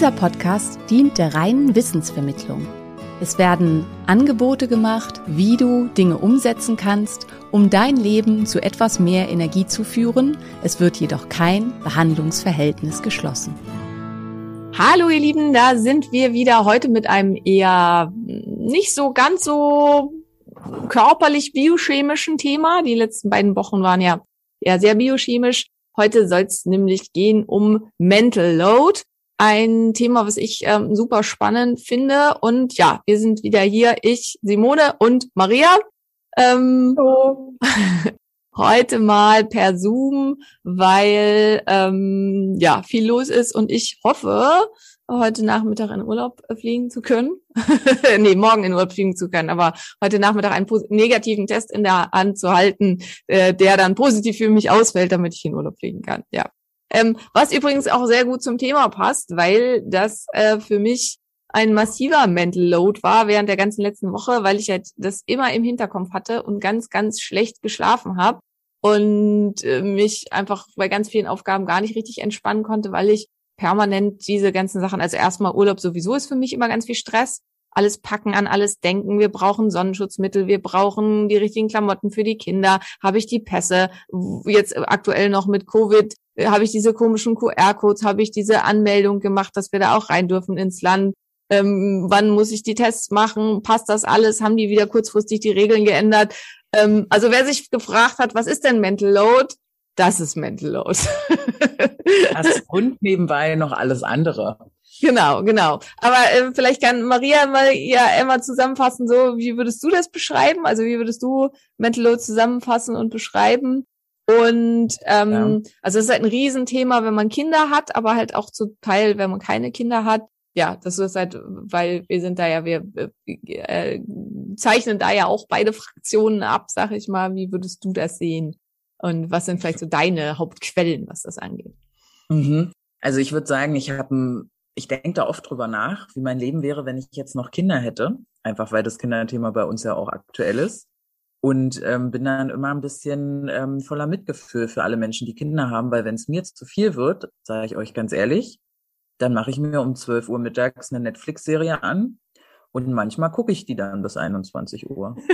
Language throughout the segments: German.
Dieser Podcast dient der reinen Wissensvermittlung. Es werden Angebote gemacht, wie du Dinge umsetzen kannst, um dein Leben zu etwas mehr Energie zu führen. Es wird jedoch kein Behandlungsverhältnis geschlossen. Hallo ihr Lieben, da sind wir wieder heute mit einem eher nicht so ganz so körperlich biochemischen Thema. Die letzten beiden Wochen waren ja eher sehr biochemisch. Heute soll es nämlich gehen um Mental Load. Ein Thema, was ich ähm, super spannend finde. Und ja, wir sind wieder hier, ich, Simone und Maria. Ähm, heute mal per Zoom, weil ähm, ja viel los ist und ich hoffe, heute Nachmittag in Urlaub äh, fliegen zu können. nee, morgen in Urlaub fliegen zu können, aber heute Nachmittag einen negativen Test in der Hand zu halten, äh, der dann positiv für mich ausfällt, damit ich in Urlaub fliegen kann. Ja. Ähm, was übrigens auch sehr gut zum Thema passt, weil das äh, für mich ein massiver Mental Load war während der ganzen letzten Woche, weil ich halt das immer im Hinterkopf hatte und ganz, ganz schlecht geschlafen habe und äh, mich einfach bei ganz vielen Aufgaben gar nicht richtig entspannen konnte, weil ich permanent diese ganzen Sachen, also erstmal Urlaub sowieso ist für mich immer ganz viel Stress, alles packen, an alles denken. Wir brauchen Sonnenschutzmittel, wir brauchen die richtigen Klamotten für die Kinder. Habe ich die Pässe? Jetzt aktuell noch mit Covid habe ich diese komischen QR-Codes, habe ich diese Anmeldung gemacht, dass wir da auch rein dürfen ins Land. Ähm, wann muss ich die Tests machen? Passt das alles? Haben die wieder kurzfristig die Regeln geändert? Ähm, also wer sich gefragt hat, was ist denn Mental Load? Das ist Mental Load. Das und nebenbei noch alles andere. Genau, genau. Aber äh, vielleicht kann Maria mal ja Emma zusammenfassen, so wie würdest du das beschreiben? Also wie würdest du Mental Load zusammenfassen und beschreiben? Und ähm, Ja. also es ist halt ein Riesenthema, wenn man Kinder hat, aber halt auch zu Teil, wenn man keine Kinder hat. Ja, das ist halt, weil wir sind da ja, wir äh, zeichnen da ja auch beide Fraktionen ab, sag ich mal. Wie würdest du das sehen? Und was sind vielleicht so deine Hauptquellen, was das angeht? Mhm. Also ich würde sagen, ich habe, ich denke da oft drüber nach, wie mein Leben wäre, wenn ich jetzt noch Kinder hätte. Einfach weil das Kinderthema bei uns ja auch aktuell ist. Und ähm, bin dann immer ein bisschen ähm, voller Mitgefühl für alle Menschen, die Kinder haben, weil wenn es mir zu viel wird, sage ich euch ganz ehrlich, dann mache ich mir um 12 Uhr mittags eine Netflix-Serie an und manchmal gucke ich die dann bis 21 Uhr.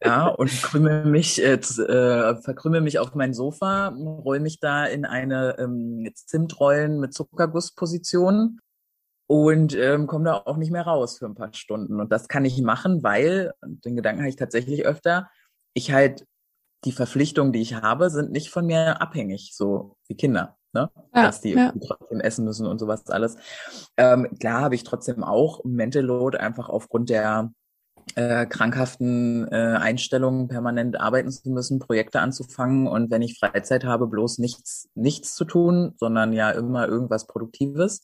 Ja, und krümmel mich, äh, z- äh, verkrümmel mich auf mein Sofa, roll mich da in eine ähm, Zimtrollen mit Zuckergussposition und ähm, komme da auch nicht mehr raus für ein paar Stunden. Und das kann ich machen, weil, den Gedanken habe ich tatsächlich öfter, ich halt, die Verpflichtungen, die ich habe, sind nicht von mir abhängig, so wie Kinder. Ne? Ja, dass die ja. trotzdem essen müssen und sowas alles. Ähm, klar habe ich trotzdem auch Mental Load einfach aufgrund der äh, krankhaften äh, Einstellungen permanent arbeiten zu müssen, Projekte anzufangen und wenn ich Freizeit habe, bloß nichts, nichts zu tun, sondern ja immer irgendwas Produktives.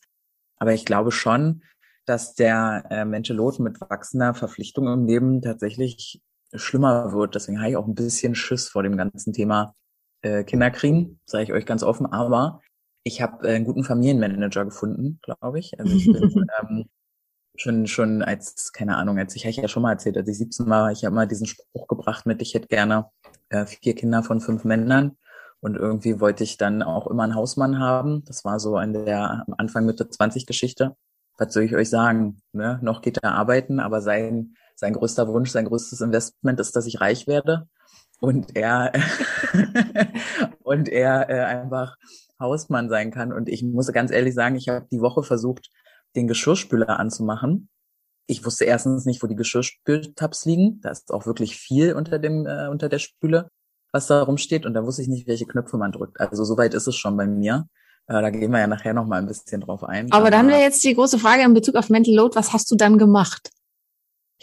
Aber ich glaube schon, dass der äh, Load mit wachsender Verpflichtung im Leben tatsächlich schlimmer wird. Deswegen habe ich auch ein bisschen Schiss vor dem ganzen Thema äh, Kinder kriegen, sage ich euch ganz offen. Aber ich habe äh, einen guten Familienmanager gefunden, glaube ich. Also ich bin ähm, schon schon als keine Ahnung, als ich habe ich ja schon mal erzählt, als ich 17 war, ich habe mal diesen Spruch gebracht mit, ich hätte gerne äh, vier Kinder von fünf Männern. Und irgendwie wollte ich dann auch immer einen Hausmann haben. Das war so an der Anfang Mitte 20 Geschichte. Was soll ich euch sagen? Ne? Noch geht er arbeiten, aber sein, sein größter Wunsch, sein größtes Investment ist, dass ich reich werde. Und er, und er äh, einfach Hausmann sein kann. Und ich muss ganz ehrlich sagen, ich habe die Woche versucht, den Geschirrspüler anzumachen. Ich wusste erstens nicht, wo die Geschirrspültabs liegen. Da ist auch wirklich viel unter dem äh, unter der Spüle, was da rumsteht. Und da wusste ich nicht, welche Knöpfe man drückt. Also soweit ist es schon bei mir. Äh, da gehen wir ja nachher noch mal ein bisschen drauf ein. Aber dann wäre jetzt die große Frage in Bezug auf Mental Load, was hast du dann gemacht?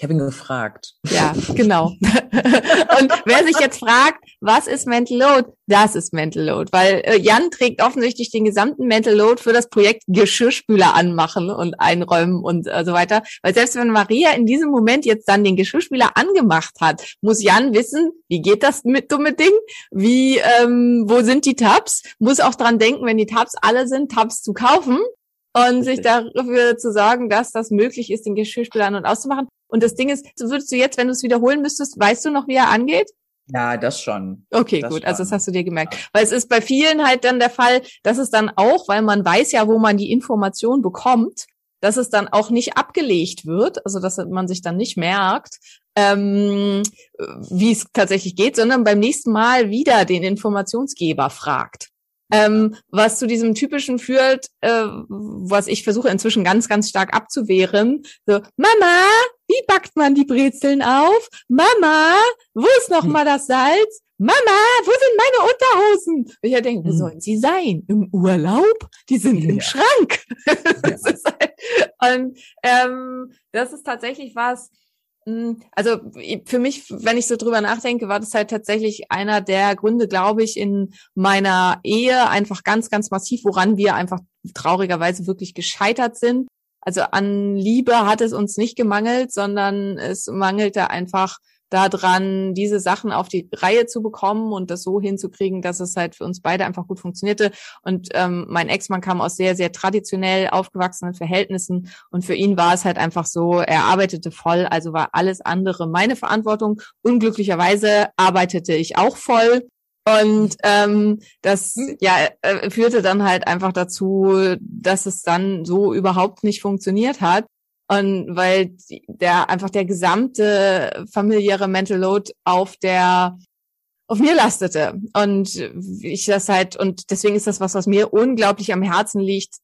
Ich habe ihn gefragt. Ja, genau. und wer sich jetzt fragt, was ist Mental Load? Das ist Mental Load, weil äh, Jan trägt offensichtlich den gesamten Mental Load für das Projekt Geschirrspüler anmachen und einräumen und äh, so weiter. Weil selbst wenn Maria in diesem Moment jetzt dann den Geschirrspüler angemacht hat, muss Jan wissen, wie geht das mit dumme Ding? Wie, ähm, wo sind die Tabs? Muss auch dran denken, wenn die Tabs alle sind, Tabs zu kaufen und sich dafür zu sorgen, dass das möglich ist, den Geschirrspüler an und auszumachen. Und das Ding ist, würdest du jetzt, wenn du es wiederholen müsstest, weißt du noch, wie er angeht? Ja, das schon. Okay, Das gut. schon. Also das hast du dir gemerkt. Weil es ist bei vielen halt dann der Fall, dass es dann auch, weil man weiß ja, wo man die Information bekommt, dass es dann auch nicht abgelegt wird, also dass man sich dann nicht merkt, ähm, wie es tatsächlich geht, sondern beim nächsten Mal wieder den Informationsgeber fragt. Ähm, was zu diesem typischen führt, äh, was ich versuche inzwischen ganz, ganz stark abzuwehren. So, Mama, wie backt man die Brezeln auf? Mama, wo ist noch mal das Salz? Mama, wo sind meine Unterhosen? Und ich denke, wo Hm. sollen sie sein? Im Urlaub? Die sind im Ja. Schrank. das ist halt, und ähm, das ist tatsächlich was, mh, also für mich, wenn ich so drüber nachdenke, war das halt tatsächlich einer der Gründe, glaube ich, in meiner Ehe einfach ganz, ganz massiv, woran wir einfach traurigerweise wirklich gescheitert sind. Also an Liebe hat es uns nicht gemangelt, sondern es mangelte einfach daran, diese Sachen auf die Reihe zu bekommen und das so hinzukriegen, dass es halt für uns beide einfach gut funktionierte. Und ähm, mein Ex-Mann kam aus sehr, sehr traditionell aufgewachsenen Verhältnissen und für ihn war es halt einfach so, er arbeitete voll, also war alles andere meine Verantwortung. Unglücklicherweise arbeitete ich auch voll. Und ähm, das ja äh, führte dann halt einfach dazu, dass es dann so überhaupt nicht funktioniert hat. Und weil der einfach der gesamte familiäre Mental Load auf der auf mir lastete und ich das halt und deswegen ist das was, was mir unglaublich am Herzen liegt.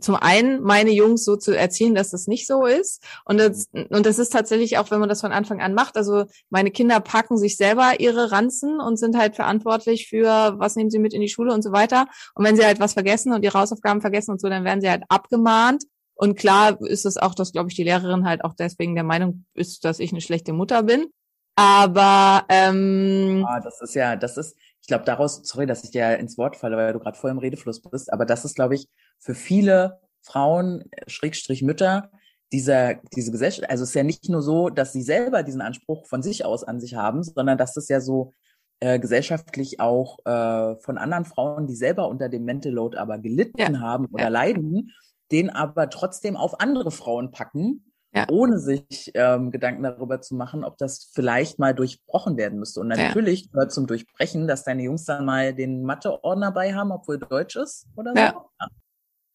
Zum einen meine Jungs so zu erziehen, dass das nicht so ist und das, und das ist tatsächlich auch, wenn man das von Anfang an macht. Also meine Kinder packen sich selber ihre Ranzen und sind halt verantwortlich für was nehmen sie mit in die Schule und so weiter. Und wenn sie halt was vergessen und ihre Hausaufgaben vergessen und so, dann werden sie halt abgemahnt. Und klar ist es auch, dass, glaube ich, die Lehrerin halt auch deswegen der Meinung ist, dass ich eine schlechte Mutter bin. Aber ähm, Ah, das ist ja, das ist, ich glaube, daraus, sorry, dass ich dir ins Wort falle, weil du gerade voll im Redefluss bist, aber das ist, glaube ich, für viele Frauen, äh, Schrägstrich Mütter, dieser, diese Gesellschaft, also es ist ja nicht nur so, dass sie selber diesen Anspruch von sich aus an sich haben, sondern dass es ja so äh, gesellschaftlich auch äh, von anderen Frauen, die selber unter dem Mental Load aber gelitten Ja. haben oder Ja. leiden, den aber trotzdem auf andere Frauen packen, Ja. ohne sich ähm, Gedanken darüber zu machen, ob das vielleicht mal durchbrochen werden müsste. Und Ja. natürlich gehört zum Durchbrechen, dass deine Jungs dann mal den Mathe-Ordner bei haben, obwohl Deutsch ist oder so. Ja.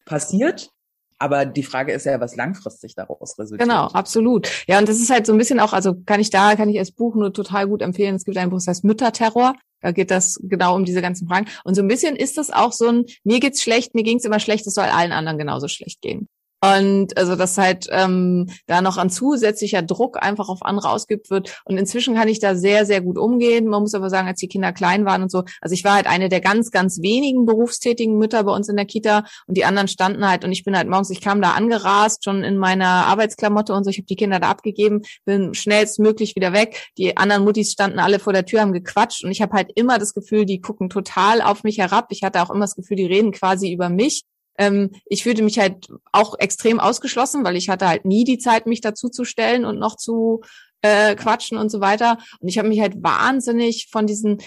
Passiert. Aber die Frage ist ja, was langfristig daraus resultiert. Genau, absolut. Ja, und das ist halt so ein bisschen auch, also kann ich da, kann ich das Buch nur total gut empfehlen. Es gibt ein Buch, das heißt Mütterterror. Da geht das genau um diese ganzen Fragen. Und so ein bisschen ist das auch so ein, mir geht's schlecht, mir ging's immer schlecht, es soll allen anderen genauso schlecht gehen. Und also dass halt ähm, da noch ein zusätzlicher Druck einfach auf andere ausgeübt wird. Und inzwischen kann ich da sehr, sehr gut umgehen. Man muss aber sagen, als die Kinder klein waren und so, also ich war halt eine der ganz, ganz wenigen berufstätigen Mütter bei uns in der Kita und die anderen standen halt und ich bin halt morgens, ich kam da angerast, schon in meiner Arbeitsklamotte und so, ich habe die Kinder da abgegeben, bin schnellstmöglich wieder weg. Die anderen Muttis standen alle vor der Tür, haben gequatscht und ich habe halt immer das Gefühl, die gucken total auf mich herab. Ich hatte auch immer das Gefühl, die reden quasi über mich. Ähm, ich fühlte mich halt auch extrem ausgeschlossen, weil ich hatte halt nie die Zeit, mich dazu zu stellen und noch zu äh, quatschen und so weiter. Und ich habe mich halt wahnsinnig von diesen,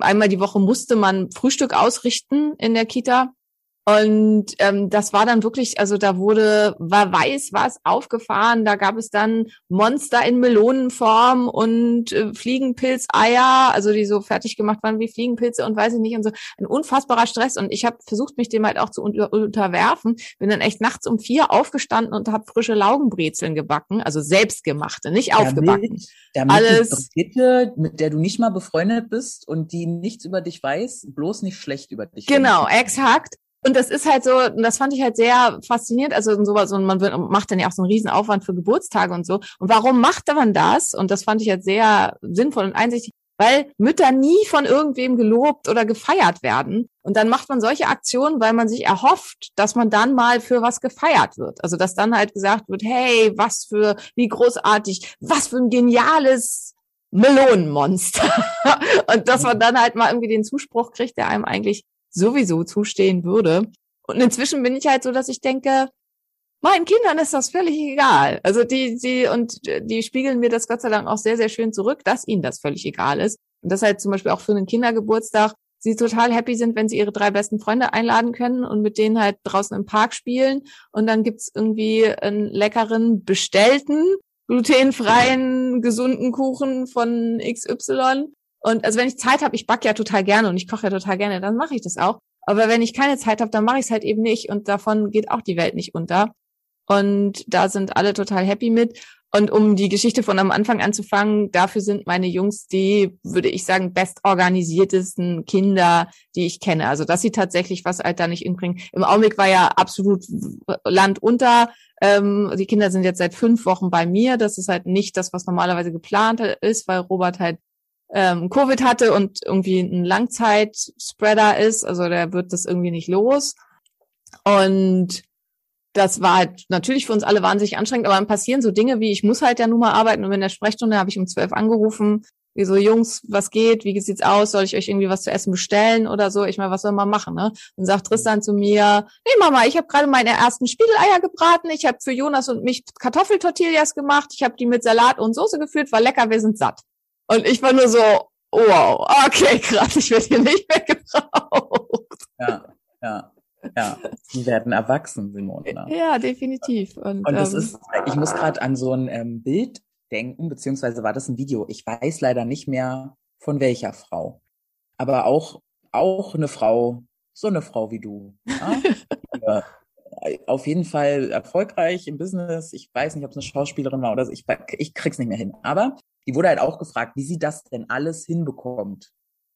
einmal die Woche musste man Frühstück ausrichten in der Kita. Und ähm, das war dann wirklich, also da wurde, war weiß was aufgefahren, da gab es dann Monster in Melonenform und äh, Fliegenpilzeier, also die so fertig gemacht waren wie Fliegenpilze und weiß ich nicht und so. Ein unfassbarer Stress und ich habe versucht, mich dem halt auch zu unter unterwerfen. Bin dann echt nachts um vier aufgestanden und habe frische Laugenbrezeln gebacken, also selbstgemachte, nicht aufgebacken. Damit Alles- die Brigitte, mit der du nicht mal befreundet bist und die nichts über dich weiß, bloß nicht schlecht über dich Genau, exakt. Und das ist halt so, und das fand ich halt sehr faszinierend. Also sowas, und man wird- macht dann ja auch so einen riesen Aufwand für Geburtstage und so. Und warum machte man das? Und das fand ich halt sehr sinnvoll und einsichtig, weil Mütter nie von irgendwem gelobt oder gefeiert werden. Und dann macht man solche Aktionen, weil man sich erhofft, dass man dann mal für was gefeiert wird. Also dass dann halt gesagt wird, hey, was für, wie großartig, was für ein geniales Melonenmonster. und dass man dann halt mal irgendwie den Zuspruch kriegt, der einem eigentlich sowieso zustehen würde. Und inzwischen bin ich halt so, dass ich denke, meinen Kindern ist das völlig egal. Also die, die, und die spiegeln mir das Gott sei Dank auch sehr, sehr schön zurück, dass ihnen das völlig egal ist. Und das halt zum Beispiel auch für einen Kindergeburtstag sie total happy sind, wenn sie ihre drei besten Freunde einladen können und mit denen halt draußen im Park spielen. Und dann gibt's irgendwie einen leckeren, bestellten, glutenfreien, gesunden Kuchen von XY. Und also wenn ich Zeit habe, ich backe ja total gerne und ich koche ja total gerne, dann mache ich das auch. Aber wenn ich keine Zeit habe, dann mache ich es halt eben nicht und davon geht auch die Welt nicht unter. Und da sind alle total happy mit. Und um die Geschichte von am Anfang anzufangen, dafür sind meine Jungs die, würde ich sagen, bestorganisiertesten Kinder, die ich kenne. Also, dass sie tatsächlich was halt da nicht inbringen. Im Augenblick war ja absolut Land unter. Ähm, die Kinder sind jetzt seit fünf Wochen bei mir. Das ist halt nicht das, was normalerweise geplant ist, weil Robert halt ähm, Covid hatte und irgendwie ein Langzeitspreader ist. Also der wird das irgendwie nicht los. Und das war halt natürlich für uns alle wahnsinnig anstrengend, aber dann passieren so Dinge wie, ich muss halt ja nun mal arbeiten und in der Sprechstunde habe ich um zwölf angerufen, wie so, Jungs, was geht, wie sieht's aus, soll ich euch irgendwie was zu essen bestellen oder so? Ich meine, was soll man machen, ne? Dann sagt Tristan zu mir, nee Mama, ich habe gerade meine ersten Spiegeleier gebraten, ich habe für Jonas und mich Kartoffeltortillas gemacht, ich habe die mit Salat und Soße geführt, war lecker, wir sind satt. Und ich war nur so, wow, okay, krass, ich werde hier nicht mehr gebraucht. Ja, ja. Ja, die werden erwachsen, Simone. Ja, definitiv. Und, und das ähm, ist, ich muss gerade an so ein ähm, Bild denken, beziehungsweise war das ein Video. Ich weiß leider nicht mehr von welcher Frau. Aber auch, auch eine Frau, so eine Frau wie du. Ja? ja, auf jeden Fall erfolgreich im Business. Ich weiß nicht, ob es eine Schauspielerin war oder so. Ich, ich krieg's nicht mehr hin. Aber die wurde halt auch gefragt, wie sie das denn alles hinbekommt.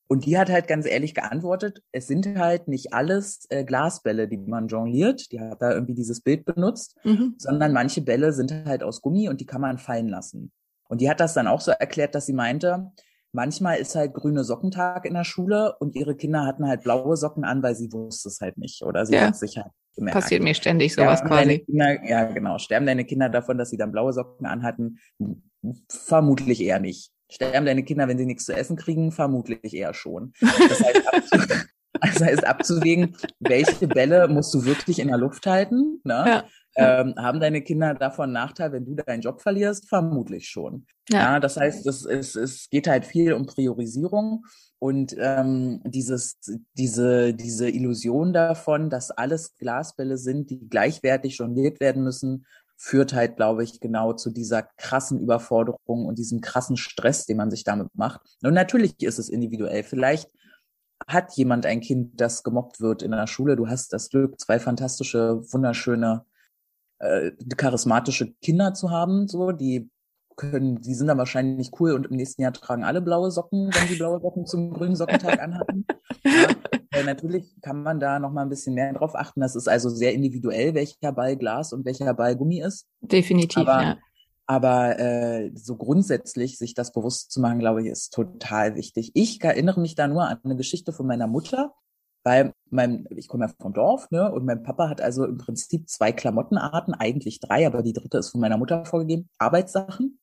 Und die hat halt ganz ehrlich geantwortet, es sind halt nicht alles äh, Glasbälle, die man jongliert. Die hat da irgendwie dieses Bild benutzt, mhm. sondern manche Bälle sind halt aus Gummi und die kann man fallen lassen. Und die hat das dann auch so erklärt, dass sie meinte, manchmal ist halt grüne Sockentag in der Schule und ihre Kinder hatten halt blaue Socken an, weil sie wusste es halt nicht oder sie ja. hat sich halt gemerkt. Passiert mir ständig sowas ja, quasi. Kinder, ja, genau. Sterben deine Kinder davon, dass sie dann blaue Socken anhatten? Vermutlich eher nicht. Sterben deine Kinder, wenn sie nichts zu essen kriegen? Vermutlich eher schon. Das heißt, abzu das heißt abzuwägen, welche Bälle musst du wirklich in der Luft halten? Ne? Ja. Ähm, haben deine Kinder davon Nachteil, wenn du deinen Job verlierst? Vermutlich schon. Ja. ja das heißt, es, es, es geht halt viel um Priorisierung und ähm, dieses, diese, diese Illusion davon, dass alles Glasbälle sind, die gleichwertig jongliert werden müssen, führt halt, glaube ich, genau zu dieser krassen Überforderung und diesem krassen Stress, den man sich damit macht. Und natürlich ist es individuell. Vielleicht hat jemand ein Kind, das gemobbt wird in der Schule. Du hast das Glück, zwei fantastische, wunderschöne, äh, charismatische Kinder zu haben, so, die können, die sind dann wahrscheinlich cool und im nächsten Jahr tragen alle blaue Socken, wenn sie blaue Socken zum grünen Sockentag anhatten. Ja, äh, natürlich kann man da noch mal ein bisschen mehr drauf achten. Das ist also sehr individuell, welcher Ball Glas und welcher Ball Gummi ist. Definitiv, aber, ja. Aber äh, so grundsätzlich sich das bewusst zu machen, glaube ich, ist total wichtig. Ich erinnere mich da nur an eine Geschichte von meiner Mutter, weil mein, ich komme ja vom Dorf, ne, und mein Papa hat also im Prinzip zwei Klamottenarten, eigentlich drei, aber die dritte ist von meiner Mutter vorgegeben, Arbeitssachen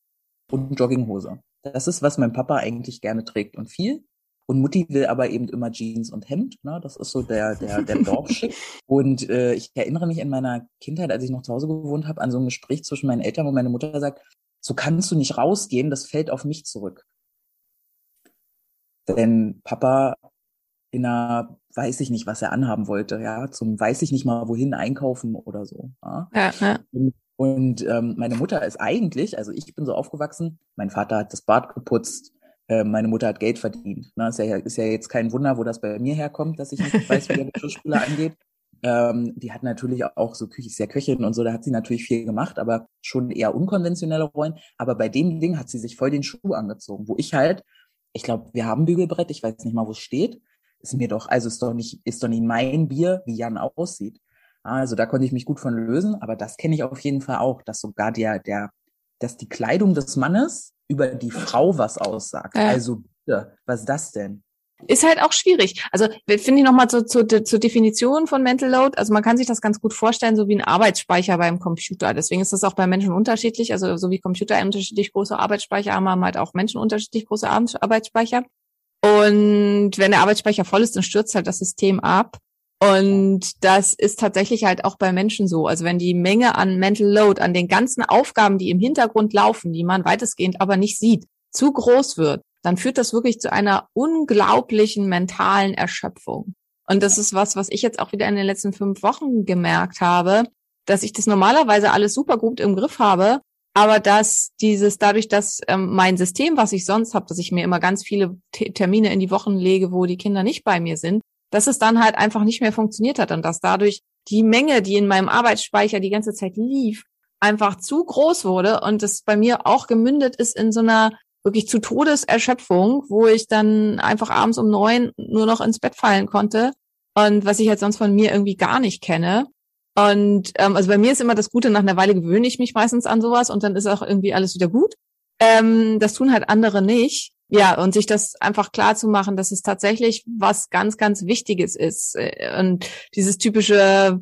und Jogginghose. Das ist, was mein Papa eigentlich gerne trägt und viel. Und Mutti will aber eben immer Jeans und Hemd. Ne? Das ist so der, der, der Dorfschick. und äh, ich erinnere mich in meiner Kindheit, als ich noch zu Hause gewohnt habe, an so ein Gespräch zwischen meinen Eltern, wo meine Mutter sagt, so kannst du nicht rausgehen, das fällt auf mich zurück. Denn Papa in einer, weiß ich nicht, was er anhaben wollte, ja, zum weiß ich nicht mal wohin einkaufen oder so. Ja, ja, ja. Und und ähm, meine Mutter ist eigentlich, also ich bin so aufgewachsen, mein Vater hat das Bad geputzt, äh, meine Mutter hat Geld verdient. Ne? Ist, ja, ist ja jetzt kein Wunder, wo das bei mir herkommt, dass ich nicht weiß, wie der Geschirrspüler angeht. Ähm, die hat natürlich auch so Küche, ist ja Köchin und so, da hat sie natürlich viel gemacht, aber schon eher unkonventionelle Rollen. Aber bei dem Ding hat sie sich voll den Schuh angezogen, wo ich halt, ich glaube, wir haben Bügelbrett, ich weiß nicht mal, wo es steht. Ist mir doch, also ist doch nicht, ist doch nicht mein Bier, wie Jan aussieht. Also da konnte ich mich gut von lösen, aber das kenne ich auf jeden Fall auch, dass sogar der, der, dass die Kleidung des Mannes über die Frau was aussagt. Ja. Also Ja, was ist das denn? Ist halt auch schwierig. Also finde ich nochmal zur, zur, zur Definition von Mental Load. Also man kann sich das ganz gut vorstellen, so wie ein Arbeitsspeicher beim Computer. Deswegen ist das auch bei Menschen unterschiedlich. Also so wie Computer unterschiedlich große Arbeitsspeicher haben, haben halt auch Menschen unterschiedlich große Arbeitsspeicher. Und wenn der Arbeitsspeicher voll ist, dann stürzt halt das System ab. Und das ist tatsächlich halt auch bei Menschen so. Also wenn die Menge an Mental Load, an den ganzen Aufgaben, die im Hintergrund laufen, die man weitestgehend aber nicht sieht, zu groß wird, dann führt das wirklich zu einer unglaublichen mentalen Erschöpfung. Und das ist was, was ich jetzt auch wieder in den letzten fünf Wochen gemerkt habe, dass ich das normalerweise alles super gut im Griff habe, aber dass dieses dadurch, dass ähm, mein System, was ich sonst habe, dass ich mir immer ganz viele T Termine in die Wochen lege, wo die Kinder nicht bei mir sind, dass es dann halt einfach nicht mehr funktioniert hat und dass dadurch die Menge, die in meinem Arbeitsspeicher die ganze Zeit lief, einfach zu groß wurde und es bei mir auch gemündet ist in so einer wirklich zu Todeserschöpfung, wo ich dann einfach abends um neun nur noch ins Bett fallen konnte und was ich halt sonst von mir irgendwie gar nicht kenne. Und ähm, also bei mir ist immer das Gute, nach einer Weile gewöhne ich mich meistens an sowas und dann ist auch irgendwie alles wieder gut. Ähm, das tun halt andere nicht. Ja, und sich das einfach klar zu machen, dass es tatsächlich was ganz, ganz Wichtiges ist. Äh, und dieses typische,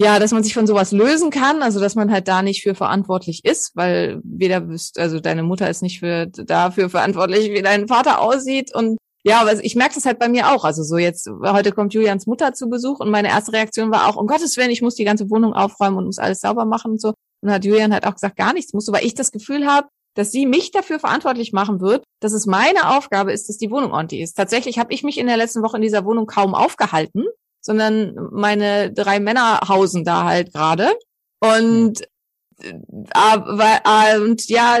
ja, dass man sich von sowas lösen kann, also dass man halt da nicht für verantwortlich ist, weil weder bist, also deine Mutter ist nicht für dafür verantwortlich, wie dein Vater aussieht und ja, aber ich merke das halt bei mir auch. Also so jetzt, heute kommt Julians Mutter zu Besuch und meine erste Reaktion war auch, um Gottes Willen, ich muss die ganze Wohnung aufräumen und muss alles sauber machen und so. Und hat Julian halt auch gesagt, gar nichts musst du, weil ich das Gefühl habe, dass sie mich dafür verantwortlich machen wird, dass es meine Aufgabe ist, dass die Wohnung ordentlich ist. Tatsächlich habe ich mich in der letzten Woche in dieser Wohnung kaum aufgehalten, sondern meine drei Männer hausen da halt gerade. Und aber, äh, und ja,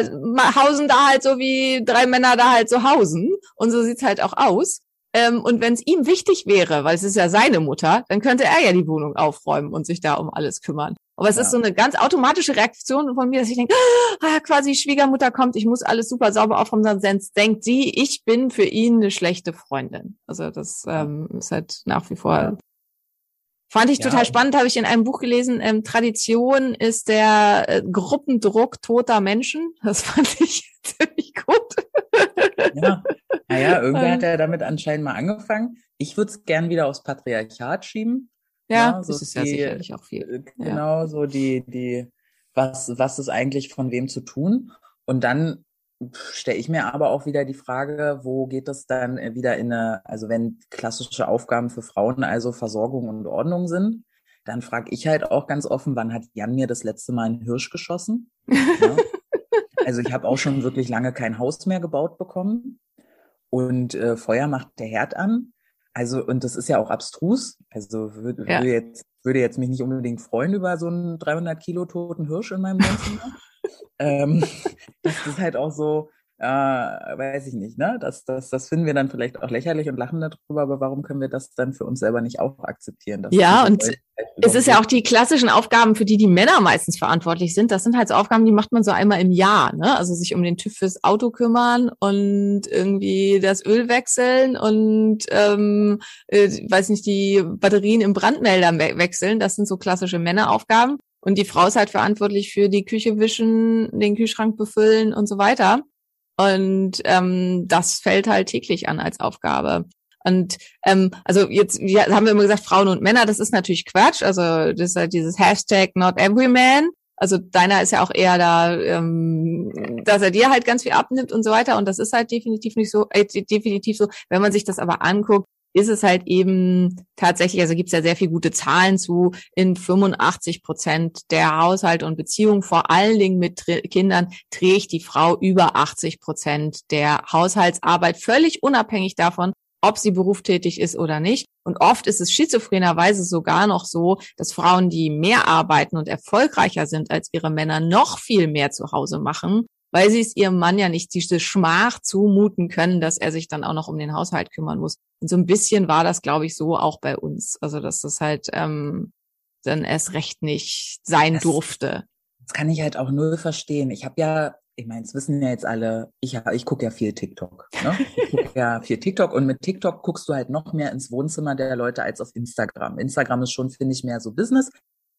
hausen da halt so wie drei Männer da halt so hausen. Und so sieht's halt auch aus. Ähm, und wenn es ihm wichtig wäre, weil es ist ja seine Mutter, dann könnte er ja die Wohnung aufräumen und sich da um alles kümmern. Aber es ja. ist so eine ganz automatische Reaktion von mir, dass ich denke, ah, quasi Schwiegermutter kommt, ich muss alles super sauber aufräumen, sonst denkt sie, ich bin für ihn eine schlechte Freundin. Also das ähm, ist halt nach wie vor Fand ich ja. total spannend, habe ich in einem Buch gelesen. Ähm, Tradition ist der äh, Gruppendruck toter Menschen. Das fand ich ziemlich gut. Ja, naja, irgendwer hat ja damit anscheinend mal angefangen. Ich würde es gern wieder aufs Patriarchat schieben. Ja, ja so das ist die, ja sicherlich auch viel. Äh, genau, ja. so die, die, was, was ist eigentlich von wem zu tun? Und dann stelle ich mir aber auch wieder die Frage, wo geht es dann äh, wieder in eine, also wenn klassische Aufgaben für Frauen also Versorgung und Ordnung sind, dann frage ich halt auch ganz offen, wann hat Jan mir das letzte Mal einen Hirsch geschossen? Ja. also ich habe auch schon wirklich lange kein Haus mehr gebaut bekommen und äh, Feuer macht der Herd an. Also und das ist ja auch abstrus. Also würde, ja. würde jetzt würde jetzt mich nicht unbedingt freuen über so einen 300 Kilo toten Hirsch in meinem Wohnzimmer ähm, das ist halt auch so, äh, weiß ich nicht, ne? Das, das, das finden wir dann vielleicht auch lächerlich und lachen darüber, aber warum können wir das dann für uns selber nicht auch akzeptieren? ja, und es ist ja auch die klassischen Aufgaben, für die die Männer meistens verantwortlich sind. Das sind halt so Aufgaben, die macht man so einmal im Jahr, ne? Also sich um den TÜV fürs Auto kümmern und irgendwie das Öl wechseln und ähm, äh, weiß nicht, die Batterien im Brandmelder we wechseln. Das sind so klassische Männeraufgaben. Und die Frau ist halt verantwortlich für die Küche wischen, den Kühlschrank befüllen und so weiter. Und ähm, das fällt halt täglich an als Aufgabe. Und ähm, also jetzt ja, haben wir immer gesagt, Frauen und Männer, das ist natürlich Quatsch. Also das ist halt dieses Hashtag not every man. Also deiner ist ja auch eher da, ähm, dass er dir halt ganz viel abnimmt und so weiter. Und das ist halt definitiv nicht so, äh, definitiv so. Wenn man sich das aber anguckt, ist es halt eben tatsächlich, also gibt es ja sehr viel gute Zahlen zu, in 85 Prozent der Haushalte und Beziehungen, vor allen Dingen mit Kindern, trägt die Frau über 80 Prozent der Haushaltsarbeit, völlig unabhängig davon, ob sie berufstätig ist oder nicht. Und oft ist es schizophrenerweise sogar noch so, dass Frauen, die mehr arbeiten und erfolgreicher sind als ihre Männer, noch viel mehr zu Hause machen weil sie es ihrem Mann ja nicht diese Schmach zumuten können, dass er sich dann auch noch um den Haushalt kümmern muss. Und so ein bisschen war das, glaube ich, so auch bei uns. Also dass das halt ähm, dann erst recht nicht sein das, durfte. Das kann ich halt auch null verstehen. Ich habe ja, ich meine, es wissen ja jetzt alle, ich, ich gucke ja viel TikTok. Ne? Ich gucke ja viel TikTok und mit TikTok guckst du halt noch mehr ins Wohnzimmer der Leute als auf Instagram. Instagram ist schon, finde ich, mehr so Business.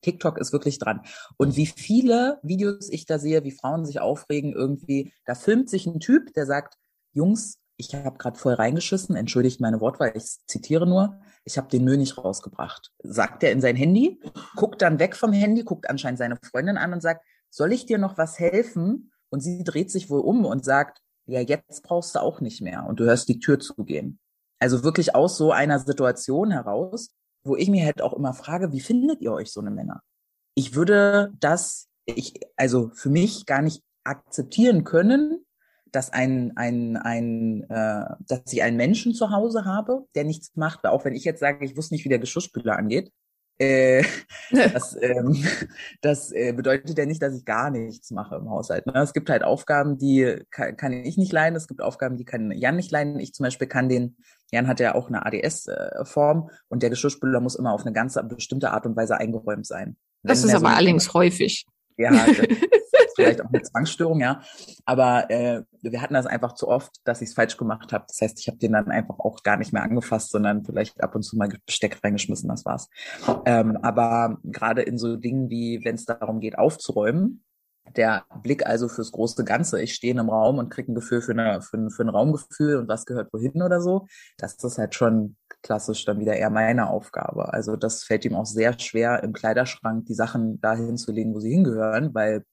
TikTok ist wirklich dran. Und wie viele Videos ich da sehe, wie Frauen sich aufregen, irgendwie, da filmt sich ein Typ, der sagt, Jungs, ich habe gerade voll reingeschissen, entschuldigt meine Wortwahl, ich zitiere nur, ich habe den Müll nicht rausgebracht. Sagt er in sein Handy, guckt dann weg vom Handy, guckt anscheinend seine Freundin an und sagt, soll ich dir noch was helfen? Und sie dreht sich wohl um und sagt, ja, jetzt brauchst du auch nicht mehr. Und du hörst die Tür zugehen. Also wirklich aus so einer Situation heraus, wo ich mir halt auch immer frage, wie findet ihr euch so eine Männer? Ich würde das, ich, also für mich gar nicht akzeptieren können, dass ein, ein, ein, äh, dass ich einen Menschen zu Hause habe, der nichts macht. Auch wenn ich jetzt sage, ich wusste nicht, wie der Geschirrspüler angeht. Äh, das ähm, das äh, bedeutet ja nicht, dass ich gar nichts mache im Haushalt. Ne? Es gibt halt Aufgaben, die kann, kann ich nicht leiden. Es gibt Aufgaben, die kann Jan nicht leiden. Ich zum Beispiel kann den, Jan hat ja auch eine ADS-Form und der Geschirrspüler muss immer auf eine ganz bestimmte Art und Weise eingeräumt sein. Das ist aber so allerdings häufig. Ja, vielleicht auch eine Zwangsstörung, ja. Aber äh, wir hatten das einfach zu oft, dass ich es falsch gemacht habe. Das heißt, ich habe den dann einfach auch gar nicht mehr angefasst, sondern vielleicht ab und zu mal Besteck reingeschmissen, das war's. Ähm, aber gerade in so Dingen wie, wenn es darum geht, aufzuräumen, der Blick also fürs große Ganze. Ich stehe in einem Raum und kriege ein Gefühl für, eine, für, ein, für ein Raumgefühl und was gehört wohin oder so. Das ist halt schon klassisch dann wieder eher meine Aufgabe. Also das fällt ihm auch sehr schwer, im Kleiderschrank die Sachen dahin zu legen, wo sie hingehören, weil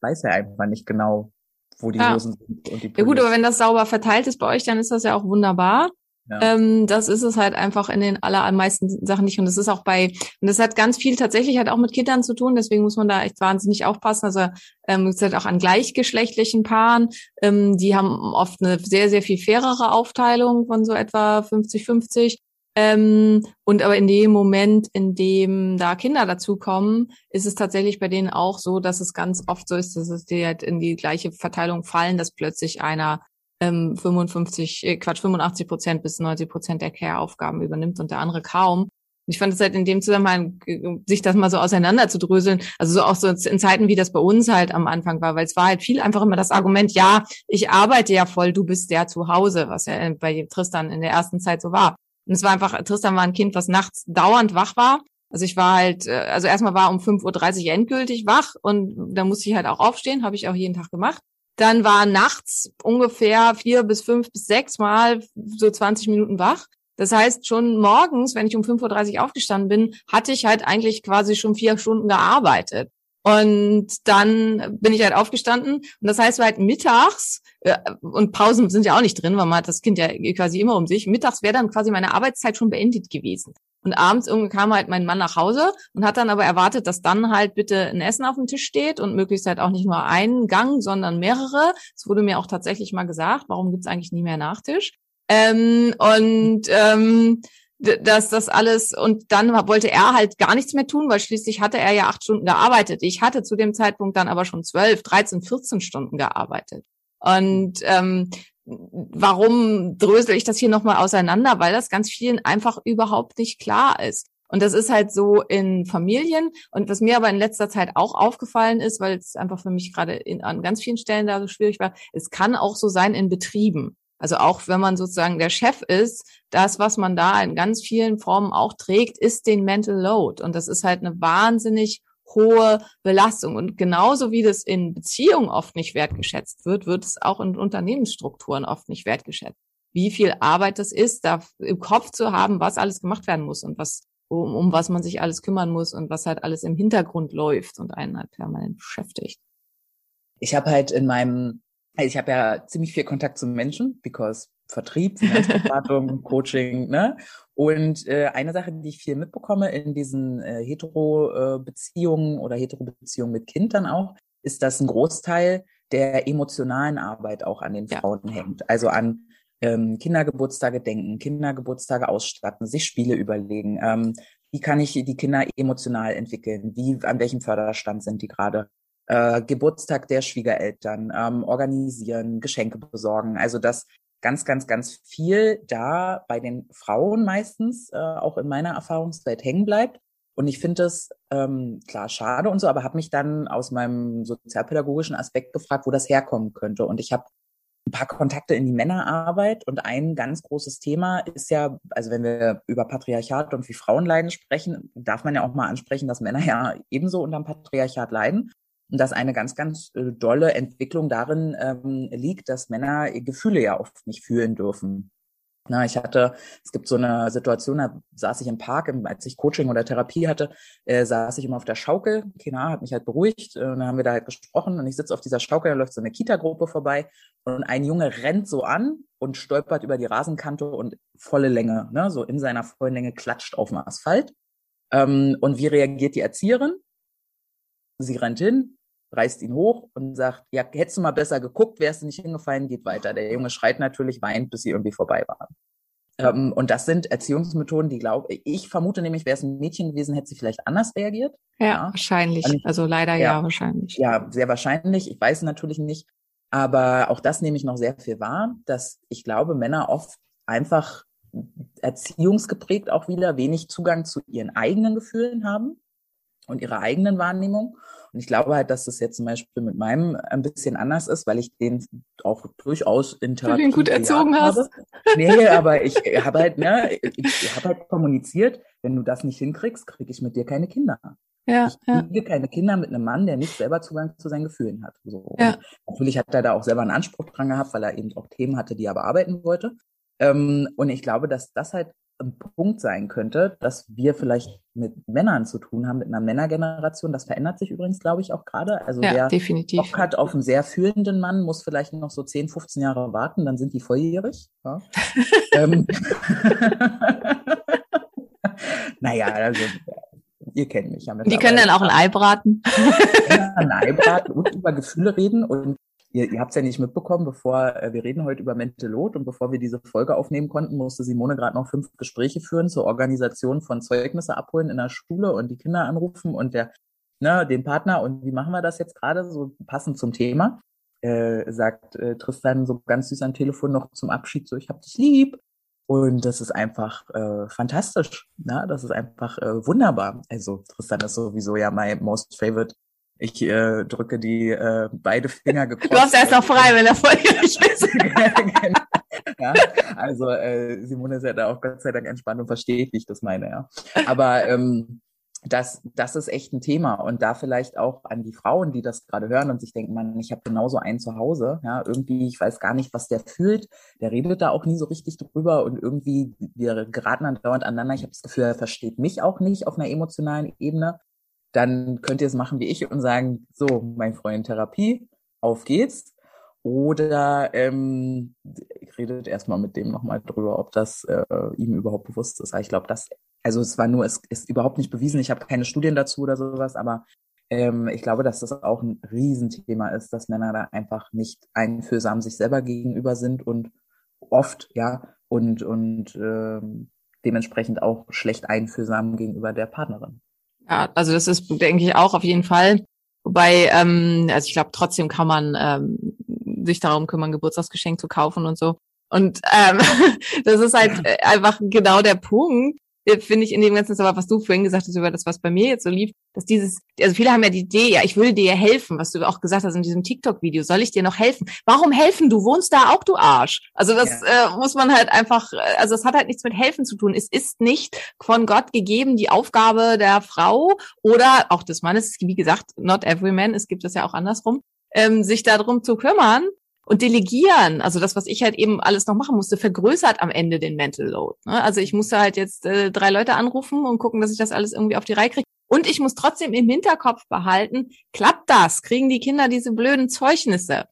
weiß er einfach nicht genau, wo die ja. Hosen sind und die Pullis. Ja gut, aber wenn das sauber verteilt ist bei euch, dann ist das ja auch wunderbar. Ja. Ähm, das ist es halt einfach in den allermeisten Sachen nicht. Und das ist auch bei, und das hat ganz viel tatsächlich halt auch mit Kindern zu tun, deswegen muss man da echt wahnsinnig aufpassen. Also ähm, es halt auch an gleichgeschlechtlichen Paaren, ähm, die haben oft eine sehr, sehr viel fairere Aufteilung von so etwa 50-50. Ähm, und aber in dem Moment, in dem da Kinder dazukommen, ist es tatsächlich bei denen auch so, dass es ganz oft so ist, dass es die halt in die gleiche Verteilung fallen, dass plötzlich einer ähm, 55, äh, Quatsch, 85 Prozent bis 90 Prozent der Care-Aufgaben übernimmt und der andere kaum. ich fand es halt in dem Zusammenhang, äh, sich das mal so auseinander zu dröseln, also so auch so in Zeiten, wie das bei uns halt am Anfang war, weil es war halt viel einfach immer das Argument, ja, ich arbeite ja voll, du bist ja zu Hause, was ja bei Tristan in der ersten Zeit so war. Und es war einfach, Tristan war ein Kind, was nachts dauernd wach war. Also ich war halt, äh, also erstmal war um 5.30 Uhr endgültig wach und da musste ich halt auch aufstehen, habe ich auch jeden Tag gemacht. Dann war nachts ungefähr vier bis fünf bis sechs Mal so 20 Minuten wach. Das heißt, schon morgens, wenn ich um 5.30 Uhr aufgestanden bin, hatte ich halt eigentlich quasi schon vier Stunden gearbeitet. Und dann bin ich halt aufgestanden. Und das heißt, halt mittags, äh, und Pausen sind ja auch nicht drin, weil man hat das Kind ja quasi immer um sich. Mittags wäre dann quasi meine Arbeitszeit schon beendet gewesen. Und abends irgendwie kam halt mein Mann nach Hause und hat dann aber erwartet, dass dann halt bitte ein Essen auf dem Tisch steht und möglichst halt auch nicht nur einen Gang, sondern mehrere. Es wurde mir auch tatsächlich mal gesagt, warum gibt's eigentlich nie mehr Nachtisch? Ähm, und ähm, dass das alles und dann wollte er halt gar nichts mehr tun, weil schließlich hatte er ja acht Stunden gearbeitet. Ich hatte zu dem Zeitpunkt dann aber schon zwölf, dreizehn, vierzehn Stunden gearbeitet. Und ähm, warum drösel ich das hier nochmal auseinander? Weil das ganz vielen einfach überhaupt nicht klar ist. Und das ist halt so in Familien. Und was mir aber in letzter Zeit auch aufgefallen ist, weil es einfach für mich gerade an ganz vielen Stellen da so schwierig war, es kann auch so sein in Betrieben. Also auch wenn man sozusagen der Chef ist, das, was man da in ganz vielen Formen auch trägt, ist den Mental Load. Und das ist halt eine wahnsinnig hohe Belastung. Und genauso wie das in Beziehungen oft nicht wertgeschätzt wird, wird es auch in Unternehmensstrukturen oft nicht wertgeschätzt. Wie viel Arbeit das ist, da im Kopf zu haben, was alles gemacht werden muss und was, um, um was man sich alles kümmern muss und was halt alles im Hintergrund läuft und einen halt permanent beschäftigt. Ich habe halt in meinem ich habe ja ziemlich viel Kontakt zu Menschen, because Vertrieb, Finanzberatung, Coaching, ne? Und äh, eine Sache, die ich viel mitbekomme in diesen äh, Hetero-Beziehungen oder Hetero-Beziehungen mit Kindern auch, ist, dass ein Großteil der emotionalen Arbeit auch an den Frauen ja. hängt. Also an ähm, Kindergeburtstage denken, Kindergeburtstage ausstatten, sich Spiele überlegen. Ähm, wie kann ich die Kinder emotional entwickeln? Wie, an welchem Förderstand sind die gerade? Äh, Geburtstag der Schwiegereltern ähm, organisieren, Geschenke besorgen. Also das ganz, ganz, ganz viel da bei den Frauen meistens äh, auch in meiner Erfahrungswelt hängen bleibt. Und ich finde es ähm, klar schade und so, aber habe mich dann aus meinem sozialpädagogischen Aspekt gefragt, wo das herkommen könnte. Und ich habe ein paar Kontakte in die Männerarbeit und ein ganz großes Thema ist ja, also wenn wir über Patriarchat und wie Frauen leiden sprechen, darf man ja auch mal ansprechen, dass Männer ja ebenso unter dem Patriarchat leiden Und dass eine ganz, ganz äh, dolle Entwicklung darin ähm, liegt, dass Männer Gefühle ja oft nicht fühlen dürfen. Na, ich hatte, es gibt so eine Situation, da saß ich im Park, als ich Coaching oder Therapie hatte, äh, saß ich immer auf der Schaukel. Kena hat mich halt beruhigt, äh, und dann haben wir da halt gesprochen und ich sitze auf dieser Schaukel, da läuft so eine Kita-Gruppe vorbei und ein Junge rennt so an und stolpert über die Rasenkante und volle Länge, ne, so in seiner vollen Länge klatscht auf dem Asphalt. Ähm, und wie reagiert die Erzieherin? Sie rennt hin, reißt ihn hoch und sagt, ja, hättest du mal besser geguckt, wärst du nicht hingefallen, geht weiter. Der Junge schreit natürlich, weint, bis sie irgendwie vorbei waren. Ähm, und das sind Erziehungsmethoden, die glaube ich vermute nämlich, wäre es ein Mädchen gewesen, hätte sie vielleicht anders reagiert. Ja, ja. wahrscheinlich. Ich, also leider ja, ja, wahrscheinlich. Ja, sehr wahrscheinlich. Ich weiß natürlich nicht. Aber auch das nehme ich noch sehr viel wahr, dass ich glaube, Männer oft einfach erziehungsgeprägt auch wieder wenig Zugang zu ihren eigenen Gefühlen haben und ihrer eigenen Wahrnehmung. Und ich glaube halt, dass das jetzt zum Beispiel mit meinem ein bisschen anders ist, weil ich den auch durchaus in Therapie du den gut erzogen hast. Habe. Nee, aber ich habe halt, ne, ich habe halt kommuniziert, wenn du das nicht hinkriegst, kriege ich mit dir keine Kinder. Ja, ich kriege ja. keine Kinder mit einem Mann, der nicht selber Zugang zu seinen Gefühlen hat. So. Ja. Natürlich hat er da auch selber einen Anspruch dran gehabt, weil er eben auch Themen hatte, die er bearbeiten wollte. Ähm, und ich glaube, dass das halt ein Punkt sein könnte, dass wir vielleicht mit Männern zu tun haben, mit einer Männergeneration. Das verändert sich übrigens, glaube ich, auch gerade. Also ja, wer definitiv. Bock hat auf einen sehr fühlenden Mann, muss vielleicht noch so 10, 15 Jahre warten, dann sind die volljährig. Ja. ähm. naja, also ihr kennt mich ja. Die können dann auch ein Ei braten. ein Ei braten und über Gefühle reden und ihr, ihr habt es ja nicht mitbekommen, bevor äh, wir reden heute über Mental Load und bevor wir diese Folge aufnehmen konnten, musste Simone gerade noch fünf Gespräche führen zur Organisation von Zeugnisse abholen in der Schule und die Kinder anrufen und der, ne, den Partner und wie machen wir das jetzt gerade so passend zum Thema? Äh, sagt äh, Tristan so ganz süß am Telefon noch zum Abschied so, ich hab dich lieb. Und das ist einfach äh, fantastisch. Ne? Das ist einfach äh, wunderbar. Also Tristan ist sowieso ja mein most favorite ich äh, drücke die äh, beide Finger gekreuzt. Du hast erst noch frei, wenn er volljährig ist. ja, also äh, Simone ist ja da auch Gott sei Dank entspannt und versteht, wie ich das meine. Ja. Aber ähm, das, das ist echt ein Thema. Und da vielleicht auch an die Frauen, die das gerade hören und sich denken, man, ich habe genauso einen zu Hause. Ja, irgendwie, ich weiß gar nicht, was der fühlt. Der redet da auch nie so richtig drüber und irgendwie, wir geraten dann dauernd aneinander. Ich habe das Gefühl, er versteht mich auch nicht auf einer emotionalen Ebene dann könnt ihr es machen wie ich und sagen, so, mein Freund Therapie, auf geht's. Oder ähm, redet erstmal mit dem nochmal drüber, ob das äh, ihm überhaupt bewusst ist. Ich glaube, das, also es war nur, es ist überhaupt nicht bewiesen, ich habe keine Studien dazu oder sowas, aber ähm, ich glaube, dass das auch ein Riesenthema ist, dass Männer da einfach nicht einfühlsam sich selber gegenüber sind und oft, ja, und, und ähm, dementsprechend auch schlecht einfühlsam gegenüber der Partnerin. Ja, also das ist, denke ich, auch auf jeden Fall. Wobei, ähm, also ich glaube, trotzdem kann man ähm, sich darum kümmern, Geburtstagsgeschenk zu kaufen und so. Und ähm, das ist halt äh, einfach genau der Punkt, finde ich in dem ganzen, aber was du vorhin gesagt hast über das, was bei mir jetzt so lief, dass dieses, also viele haben ja die Idee, ja, ich will dir helfen, was du auch gesagt hast in diesem TikTok-Video, soll ich dir noch helfen? Warum helfen? Du wohnst da auch, du Arsch. Also das ja. äh, muss man halt einfach, äh, also es hat halt nichts mit helfen zu tun. Es ist nicht von Gott gegeben die Aufgabe der Frau oder auch des Mannes, wie gesagt, not every man, es gibt es ja auch andersrum, ähm, sich darum zu kümmern, und delegieren, also das, was ich halt eben alles noch machen musste, vergrößert am Ende den Mental Load. Ne? Also ich musste halt jetzt äh, drei Leute anrufen und gucken, dass ich das alles irgendwie auf die Reihe kriege. Und ich muss trotzdem im Hinterkopf behalten, klappt das? Kriegen die Kinder diese blöden Zeugnisse?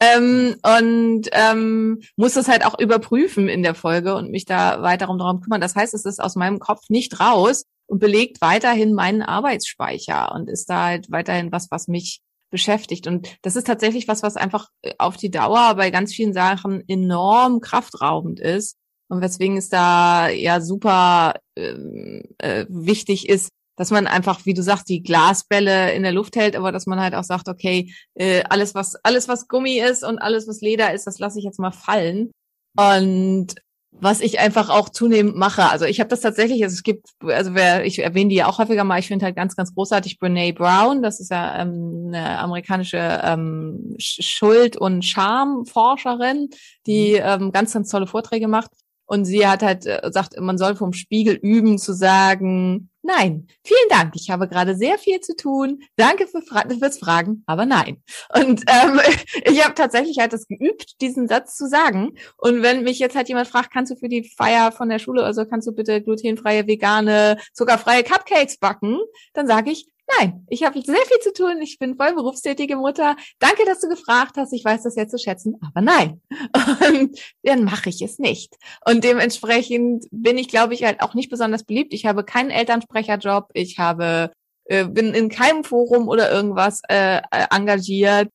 Ähm, und ähm, muss das halt auch überprüfen in der Folge und mich da weiter darum kümmern. Das heißt, es ist aus meinem Kopf nicht raus und belegt weiterhin meinen Arbeitsspeicher und ist da halt weiterhin was, was mich beschäftigt. Und das ist tatsächlich was, was einfach äh, auf die Dauer bei ganz vielen Sachen enorm kraftraubend ist. Und weswegen es da ja super ähm, äh, wichtig ist, dass man einfach, wie du sagst, die Glasbälle in der Luft hält, aber dass man halt auch sagt, okay, äh, alles was alles was Gummi ist und alles was Leder ist, das lasse ich jetzt mal fallen. Und was ich einfach auch zunehmend mache. Also ich habe das tatsächlich, also es gibt, also wer, ich erwähne die ja auch häufiger mal, ich finde halt ganz, ganz großartig Brene Brown, das ist ja ähm, eine amerikanische ähm, Schuld- und Schamforscherin, die mhm. ähm, ganz, ganz tolle Vorträge macht. Und sie hat halt äh, sagt, man soll vom Spiegel üben zu sagen, nein, vielen Dank, ich habe gerade sehr viel zu tun. Danke für Fra fürs Fragen, aber nein. Und ähm, ich habe tatsächlich halt das geübt, diesen Satz zu sagen. Und wenn mich jetzt halt jemand fragt, kannst du für die Feier von der Schule, also kannst du bitte glutenfreie, vegane, zuckerfreie Cupcakes backen, dann sage ich, Nein, ich habe sehr viel zu tun. Ich bin voll berufstätige Mutter. Danke, dass du gefragt hast. Ich weiß das jetzt zu schätzen, aber nein. Und dann mache ich es nicht. Und dementsprechend bin ich, glaube ich, halt auch nicht besonders beliebt. Ich habe keinen Elternsprecherjob. Ich habe äh, bin in keinem Forum oder irgendwas äh, engagiert.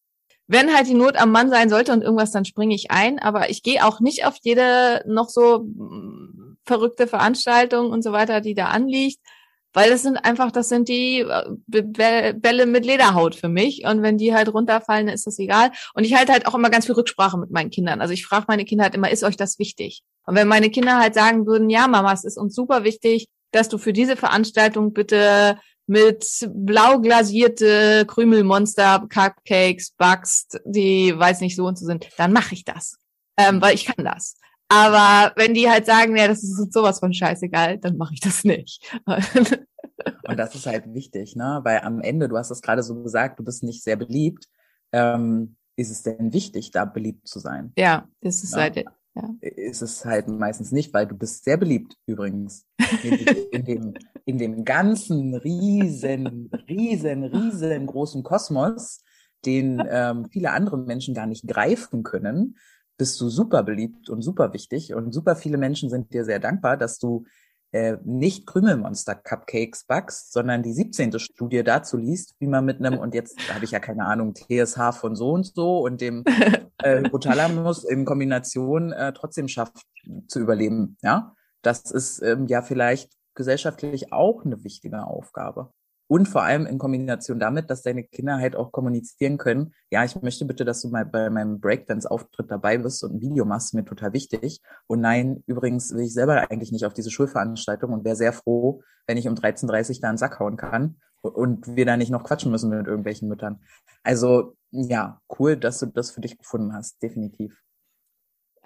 Wenn halt die Not am Mann sein sollte und irgendwas, dann springe ich ein. Aber ich gehe auch nicht auf jede noch so mm, verrückte Veranstaltung und so weiter, die da anliegt weil das sind einfach, das sind die äh, Bälle mit Lederhaut für mich. Und wenn die halt runterfallen, ist das egal. Und ich halte halt auch immer ganz viel Rücksprache mit meinen Kindern. Also ich frage meine Kinder halt immer, ist euch das wichtig? Und wenn meine Kinder halt sagen würden, ja, Mama, es ist uns super wichtig, dass du für diese Veranstaltung bitte mit blau glasierte Krümelmonster Cupcakes backst, die weiß nicht so und so sind, dann mache ich das. Ähm, weil ich kann das. Aber wenn die halt sagen, ja, das ist sowas von scheißegal, dann mache ich das nicht. Und das ist halt wichtig, ne? Weil am Ende, du hast es gerade so gesagt, du bist nicht sehr beliebt. Ähm, ist es denn wichtig, da beliebt zu sein? Ja, das ist ja. halt, ja. Ist es halt meistens nicht, weil du bist sehr beliebt übrigens. In, in dem, in dem ganzen riesen, riesen, riesengroßen Kosmos, den ähm, viele andere Menschen gar nicht greifen können, bist du super beliebt und super wichtig und super viele Menschen sind dir sehr dankbar, dass du äh, nicht Krümelmonster Cupcakes backst, sondern die 17. Studie dazu liest, wie man mit einem, und jetzt habe ich ja keine Ahnung, TSH von so und so und dem äh, Hypothalamus in Kombination äh, trotzdem schafft zu überleben. Ja, das ist ähm, ja vielleicht gesellschaftlich auch eine wichtige Aufgabe. Und vor allem in Kombination damit, dass deine Kinder halt auch kommunizieren können, ja, ich möchte bitte, dass du mal bei meinem Breakdance-Auftritt dabei bist und ein Video machst, mir total wichtig. Und nein, übrigens will ich selber eigentlich nicht auf diese Schulveranstaltung und wäre sehr froh, wenn ich um 13.30 Uhr da einen Sack hauen kann und wir da nicht noch quatschen müssen mit irgendwelchen Müttern. Also ja, cool, dass du das für dich gefunden hast, definitiv.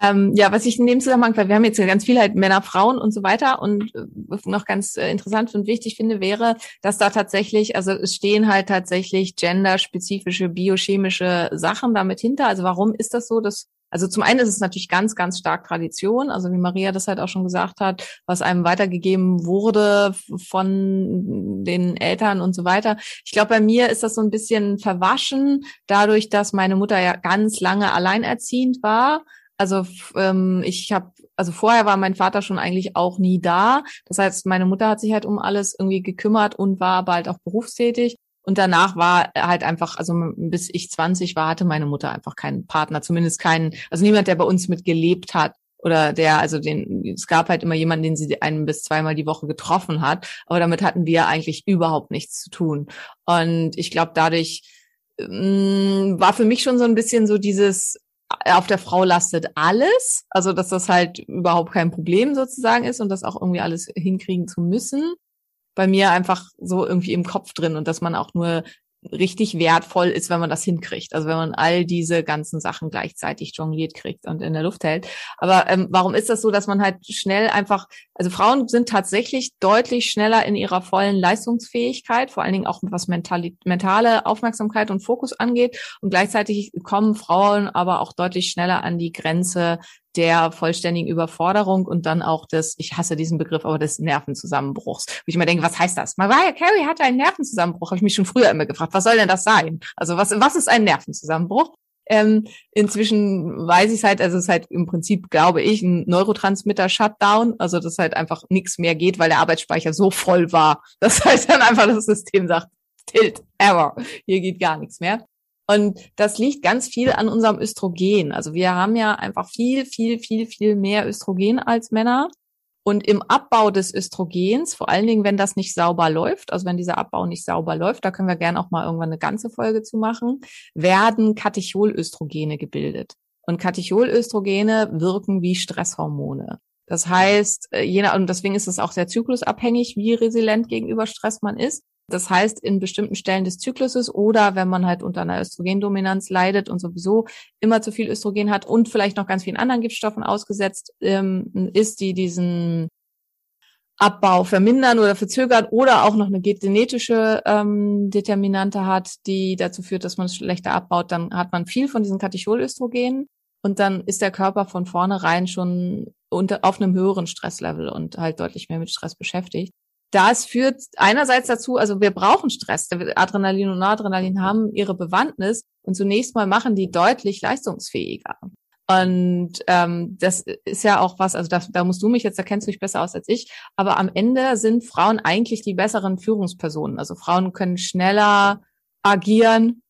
Ähm, ja, was ich in dem Zusammenhang, weil wir haben jetzt ja ganz viel halt Männer, Frauen und so weiter und äh, noch ganz äh, interessant und wichtig finde, wäre, dass da tatsächlich, also es stehen halt tatsächlich genderspezifische biochemische Sachen damit hinter. Also warum ist das so? dass also zum einen ist es natürlich ganz, ganz stark Tradition, also wie Maria das halt auch schon gesagt hat, was einem weitergegeben wurde von den Eltern und so weiter. Ich glaube, bei mir ist das so ein bisschen verwaschen, dadurch, dass meine Mutter ja ganz lange alleinerziehend war also ähm, ich habe, also vorher war mein Vater schon eigentlich auch nie da. Das heißt, meine Mutter hat sich halt um alles irgendwie gekümmert und war halt auch berufstätig. Und danach war halt einfach, also bis ich 20 war, hatte meine Mutter einfach keinen Partner, zumindest keinen, also niemand, der bei uns mitgelebt hat oder der, also den, es gab halt immer jemanden, den sie ein bis zweimal die Woche getroffen hat, aber damit hatten wir eigentlich überhaupt nichts zu tun. Und ich glaube, dadurch mh, mm, war für mich schon so ein bisschen so dieses, auf der Frau lastet alles, also dass das halt überhaupt kein Problem sozusagen ist und das auch irgendwie alles hinkriegen zu müssen. Bei mir einfach so irgendwie im Kopf drin und dass man auch nur richtig wertvoll ist, wenn man das hinkriegt. Also wenn man all diese ganzen Sachen gleichzeitig jongliert kriegt und in der Luft hält. Aber ähm, warum ist das so, dass man halt schnell einfach, also Frauen sind tatsächlich deutlich schneller in ihrer vollen Leistungsfähigkeit, vor allen Dingen auch was mentale, mentale Aufmerksamkeit und Fokus angeht. Und gleichzeitig kommen Frauen aber auch deutlich schneller an die Grenze der vollständigen Überforderung und dann auch des, ich hasse diesen Begriff, aber des Nervenzusammenbruchs. Wo ich immer denke, was heißt das? Mariah Carey hatte einen Nervenzusammenbruch, habe ich mich schon früher immer gefragt, was soll denn das sein? Also was, was ist ein Nervenzusammenbruch? Ähm, inzwischen weiß ich es halt, also es ist halt im Prinzip, glaube ich, ein Neurotransmitter-Shutdown, also dass halt einfach nichts mehr geht, weil der Arbeitsspeicher so voll war. Das heißt dann einfach, das System sagt, Tilt, Error, hier geht gar nichts mehr. Und das liegt ganz viel an unserem Östrogen. Also wir haben ja einfach viel, viel, viel, viel mehr Östrogen als Männer. Und im Abbau des Östrogens, vor allen Dingen, wenn das nicht sauber läuft, also wenn dieser Abbau nicht sauber läuft, da können wir gerne auch mal irgendwann eine ganze Folge zu machen, werden Katecholöstrogene gebildet. Und Katecholöstrogene wirken wie Stresshormone. Das heißt, äh, je nach, und deswegen ist es auch sehr zyklusabhängig, wie resilient gegenüber Stress man ist. Das heißt, in bestimmten Stellen des Zykluses oder wenn man halt unter einer Östrogendominanz leidet und sowieso immer zu viel Östrogen hat und vielleicht noch ganz vielen anderen Giftstoffen ausgesetzt ähm, ist, die diesen Abbau vermindern oder verzögern oder auch noch eine genetische ähm, Determinante hat, die dazu führt, dass man es schlechter abbaut, dann hat man viel von diesen Katecholöstrogenen und dann ist der Körper von vornherein schon unter, auf einem höheren Stresslevel und halt deutlich mehr mit Stress beschäftigt. Das führt einerseits dazu, also wir brauchen Stress. Adrenalin und Noradrenalin haben ihre Bewandtnis und zunächst mal machen die deutlich leistungsfähiger. Und ähm, das ist ja auch was, also da, da musst du mich jetzt, da kennst du dich besser aus als ich, aber am Ende sind Frauen eigentlich die besseren Führungspersonen. Also Frauen können schneller agieren.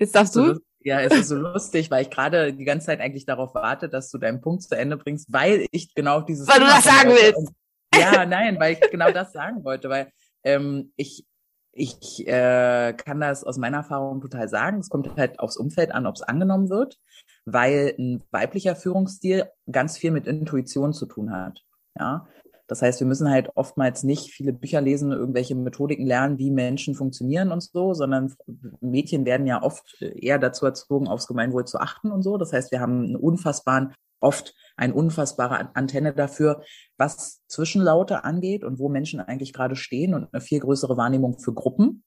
Jetzt darfst du. Ja, es ist so lustig, weil ich gerade die ganze Zeit eigentlich darauf warte, dass du deinen Punkt zu Ende bringst, weil ich genau dieses. Weil du das sagen willst. Ja, nein, weil ich genau das sagen wollte, weil ähm, ich ich äh, kann das aus meiner Erfahrung total sagen. Es kommt halt aufs Umfeld an, ob es angenommen wird weil ein weiblicher Führungsstil ganz viel mit Intuition zu tun hat. Ja, das heißt, wir müssen halt oftmals nicht viele Bücher lesen, irgendwelche Methodiken lernen, wie Menschen funktionieren und so, sondern Mädchen werden ja oft eher dazu erzogen, aufs Gemeinwohl zu achten und so. Das heißt, wir haben einen unfassbaren, oft eine unfassbare Antenne dafür, was Zwischenlaute angeht und wo Menschen eigentlich gerade stehen und eine viel größere Wahrnehmung für Gruppen.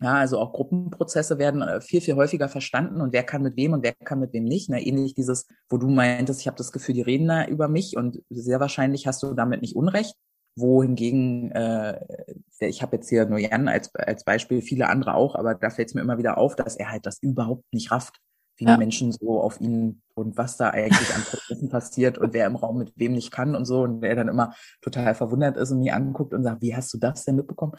Ja, also auch Gruppenprozesse werden äh, viel, viel häufiger verstanden und wer kann mit wem und wer kann mit wem nicht. Ne? Ähnlich dieses, wo du meintest, ich habe das Gefühl, die reden da über mich und sehr wahrscheinlich hast du damit nicht Unrecht. Wohingegen, äh, ich habe jetzt hier nur Jan als, als Beispiel, viele andere auch, aber da fällt es mir immer wieder auf, dass er halt das überhaupt nicht rafft, wie ja. Menschen so auf ihn und was da eigentlich an Prozessen passiert und wer im Raum mit wem nicht kann und so und der dann immer total verwundert ist und mich anguckt und sagt, wie hast du das denn mitbekommen?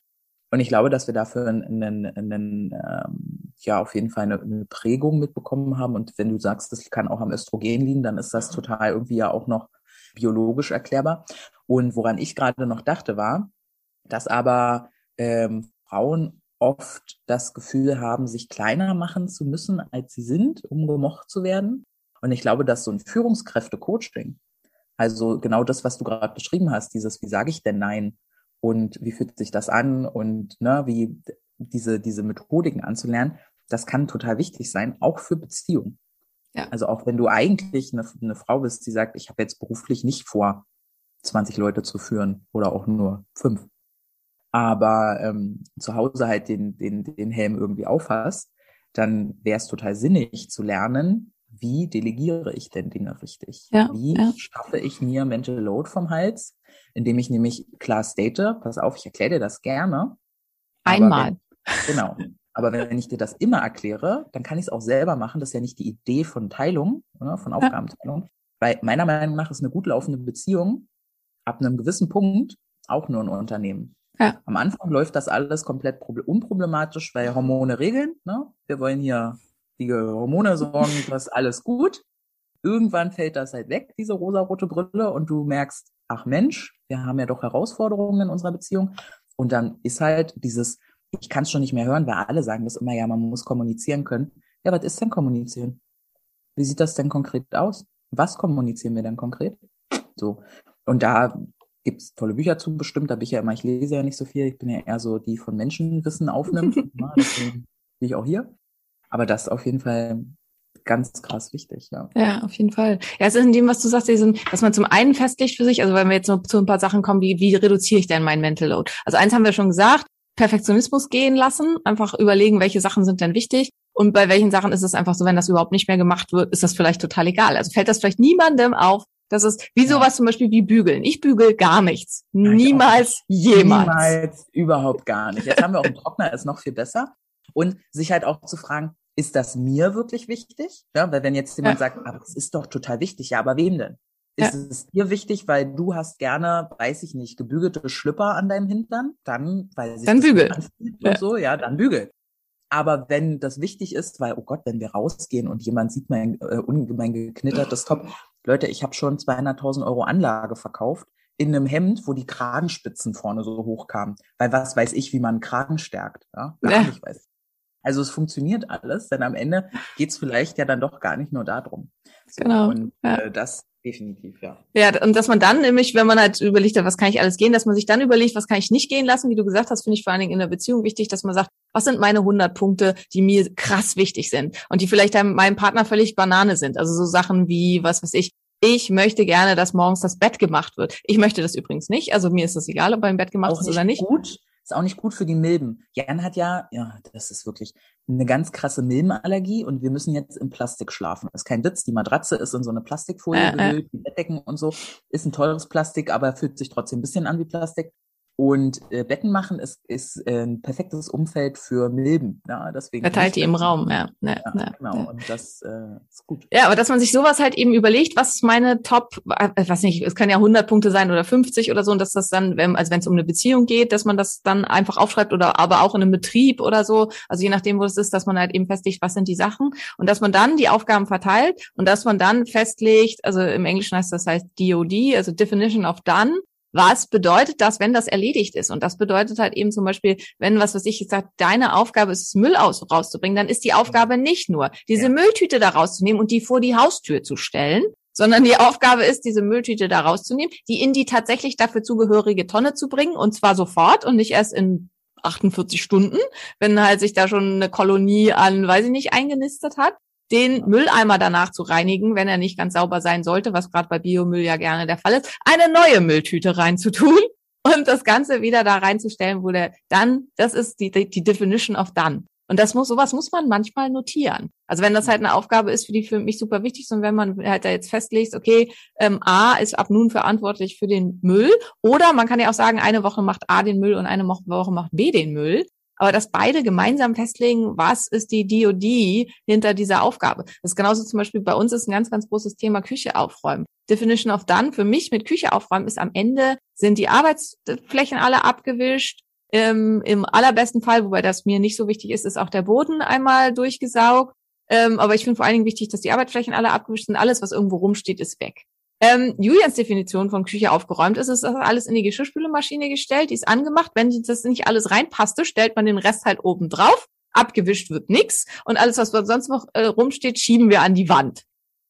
Und ich glaube, dass wir dafür einen, einen, einen ähm, ja auf jeden Fall eine, eine Prägung mitbekommen haben. Und wenn du sagst, das kann auch am Östrogen liegen, dann ist das total irgendwie ja auch noch biologisch erklärbar. Und woran ich gerade noch dachte, war, dass aber ähm, Frauen oft das Gefühl haben, sich kleiner machen zu müssen, als sie sind, um gemocht zu werden. Und ich glaube, dass so ein Führungskräfte-Coaching, also genau das, was du gerade beschrieben hast, dieses, wie sage ich denn Nein? und wie fühlt sich das an und ne, wie diese, diese Methodiken anzulernen, das kann total wichtig sein, auch für Beziehungen. Ja. Also auch wenn du eigentlich eine, eine Frau bist, die sagt, ich habe jetzt beruflich nicht vor, 20 Leute zu führen oder auch nur fünf, aber ähm, zu Hause halt den, den, den Helm irgendwie aufhast, dann wäre es total sinnig zu lernen, wie delegiere ich denn Dinge richtig? Ja, wie ja. schaffe ich mir Mental Load vom Hals? Indem ich nämlich klar state, pass auf, ich erkläre dir das gerne. Einmal. Wenn, genau. Aber wenn ich dir das immer erkläre, dann kann ich es auch selber machen. Das ist ja nicht die Idee von Teilung, oder? von Aufgabenteilung. Ja. Weil meiner Meinung nach ist eine gut laufende Beziehung ab einem gewissen Punkt auch nur ein Unternehmen. Ja. Am Anfang läuft das alles komplett unproblematisch, weil Hormone regeln. Ne? Wir wollen hier die Hormone sorgen, das ist alles gut. Irgendwann fällt das halt weg, diese rosarote Brille, und du merkst, ach Mensch, wir haben ja doch Herausforderungen in unserer Beziehung. Und dann ist halt dieses, ich kann es schon nicht mehr hören, weil alle sagen das immer, ja, man muss kommunizieren können. Ja, was ist denn kommunizieren? Wie sieht das denn konkret aus? Was kommunizieren wir denn konkret? So. Und da gibt's tolle Bücher zu bestimmt, da bin ich ja immer, ich lese ja nicht so viel, ich bin ja eher so die von Menschenwissen aufnimmt. Deswegen bin ich auch hier. Aber das ist auf jeden Fall ganz krass wichtig, ja. Ja, auf jeden Fall. Ja, es ist in dem, was du sagst, diesen, dass man zum einen festlegt für sich, also wenn wir jetzt noch zu ein paar Sachen kommen, wie, wie reduziere ich denn mein Mental Load? Also eins haben wir schon gesagt, Perfektionismus gehen lassen, einfach überlegen, welche Sachen sind denn wichtig. Und bei welchen Sachen ist es einfach so, wenn das überhaupt nicht mehr gemacht wird, ist das vielleicht total egal. Also fällt das vielleicht niemandem auf, das ist wie sowas zum Beispiel wie bügeln. Ich bügel gar nichts. Nein, Niemals, jemals. Niemals, überhaupt gar nicht. Jetzt haben wir auch einen Trockner, ist noch viel besser. Und sich halt auch zu fragen, ist das mir wirklich wichtig? Ja, weil wenn jetzt jemand ja. sagt, aber es ist doch total wichtig, ja, aber wem denn? Ist ja. es dir wichtig, weil du hast gerne, weiß ich nicht, gebügelte Schlüpper an deinem Hintern? Dann, weil sich dann bügel. Ja. so, ja, dann bügel. Aber wenn das wichtig ist, weil, oh Gott, wenn wir rausgehen und jemand sieht mein äh, ungemein geknittertes Top, Leute, ich habe schon 200.000 Euro Anlage verkauft in einem Hemd, wo die Kragenspitzen vorne so hoch kamen. Weil was weiß ich, wie man Kragen stärkt? Ja, gar nicht weiß. Also es funktioniert alles, denn am Ende geht's vielleicht ja dann doch gar nicht nur darum. So, genau. Und ja. äh, das definitiv, ja. Ja, und dass man dann nämlich, wenn man halt überlegt hat, was kann ich alles gehen, dass man sich dann überlegt, was kann ich nicht gehen lassen, wie du gesagt hast, finde ich vor allen Dingen in der Beziehung wichtig, dass man sagt, was sind meine 100 Punkte, die mir krass wichtig sind und die vielleicht meinem Partner völlig Banane sind. Also so Sachen wie, was weiß ich, ich möchte gerne, dass morgens das Bett gemacht wird. Ich möchte das übrigens nicht. Also mir ist es egal, ob beim Bett gemacht Auch ist oder nicht. Gut, ist auch nicht gut für die Milben. Jan hat ja, ja, das ist wirklich eine ganz krasse Milbenallergie und wir müssen jetzt im Plastik schlafen. Das ist kein Witz, die Matratze ist in so eine Plastikfolie Äh, äh. gehüllt, die Bettdecken und so. Ist ein teures Plastik, aber fühlt sich trotzdem ein bisschen an wie Plastik. Und äh, Betten machen ist, ist äh, ein perfektes Umfeld für Milben. Ja, deswegen Verteilt die im Raum, ja. ja, Ja, ja, genau. ja. Und das äh, ist gut. Ja, aber dass man sich sowas halt eben überlegt, was ist meine Top, äh, weiß nicht, es können ja 100 Punkte sein oder 50 oder so, und dass das dann, wenn, also wenn es um eine Beziehung geht, dass man das dann einfach aufschreibt oder aber auch in einem Betrieb oder so, also je nachdem, wo es ist, dass man halt eben festlegt, was sind die Sachen und dass man dann die Aufgaben verteilt und dass man dann festlegt, also im Englischen heißt das heißt DOD, also Definition of Done, was bedeutet das, wenn das erledigt ist? Und das bedeutet halt eben zum Beispiel, wenn, was weiß ich, jetzt sagt, deine Aufgabe ist Müll aus, rauszubringen, dann ist die Aufgabe nicht nur, diese Ja. Mülltüte da rauszunehmen und die vor die Haustür zu stellen, sondern die Aufgabe ist, diese Mülltüte da rauszunehmen, die in die tatsächlich dafür zugehörige Tonne zu bringen und zwar sofort und nicht erst in 48 Stunden, wenn halt sich da schon eine Kolonie an, weiß ich nicht, eingenistet hat den Mülleimer danach zu reinigen, wenn er nicht ganz sauber sein sollte, was gerade bei Biomüll ja gerne der Fall ist, eine neue Mülltüte reinzutun und das Ganze wieder da reinzustellen, wo der dann, das ist die, die, Definition of done. Und das muss, sowas muss man manchmal notieren. Also wenn das halt eine Aufgabe ist, für die für mich super wichtig ist und wenn man halt da jetzt festlegt, okay, ähm, A ist ab nun verantwortlich für den Müll oder man kann ja auch sagen, eine Woche macht A den Müll und eine Woche macht B den Müll. Aber dass beide gemeinsam festlegen, was ist die DOD hinter dieser Aufgabe. Das ist genauso zum Beispiel bei uns ist ein ganz, ganz großes Thema Küche aufräumen. Definition of Done für mich mit Küche aufräumen ist am Ende sind die Arbeitsflächen alle abgewischt. Ähm, Im allerbesten Fall, wobei das mir nicht so wichtig ist, ist auch der Boden einmal durchgesaugt. Ähm, aber ich finde vor allen Dingen wichtig, dass die Arbeitsflächen alle abgewischt sind. Alles, was irgendwo rumsteht, ist weg. Ähm, Julians Definition von Küche aufgeräumt ist, ist das alles in die Geschirrspülmaschine gestellt, die ist angemacht. Wenn das nicht alles reinpasste, stellt man den Rest halt oben drauf. Abgewischt wird nix und alles, was sonst noch äh, rumsteht, schieben wir an die Wand.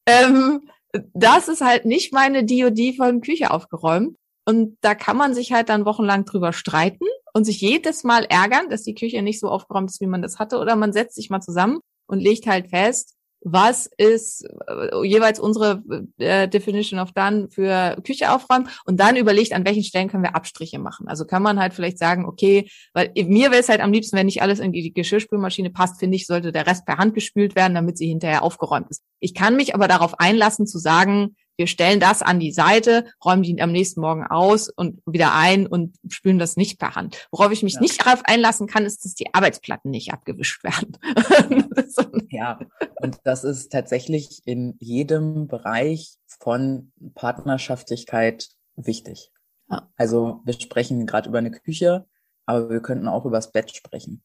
Ähm, das ist halt nicht meine DOD von Küche aufgeräumt. Und da kann man sich halt dann wochenlang drüber streiten und sich jedes Mal ärgern, dass die Küche nicht so aufgeräumt ist, wie man das hatte. Oder man setzt sich mal zusammen und legt halt fest, was ist äh, jeweils unsere äh, Definition of Done für Küche aufräumen und dann überlegt, an welchen Stellen können wir Abstriche machen. Also kann man halt vielleicht sagen, okay, weil mir wäre es halt am liebsten, wenn nicht alles in die Geschirrspülmaschine passt, finde ich, sollte der Rest per Hand gespült werden, damit sie hinterher aufgeräumt ist. Ich kann mich aber darauf einlassen zu sagen, wir stellen das an die Seite, räumen die am nächsten Morgen aus und wieder ein und spülen das nicht per Hand. Worauf ich mich Ja. nicht darauf einlassen kann, ist, dass die Arbeitsplatten nicht abgewischt werden. Ja, und das ist tatsächlich in jedem Bereich von Partnerschaftlichkeit wichtig. Ja. Also wir sprechen gerade über eine Küche, aber wir könnten auch über das Bett sprechen.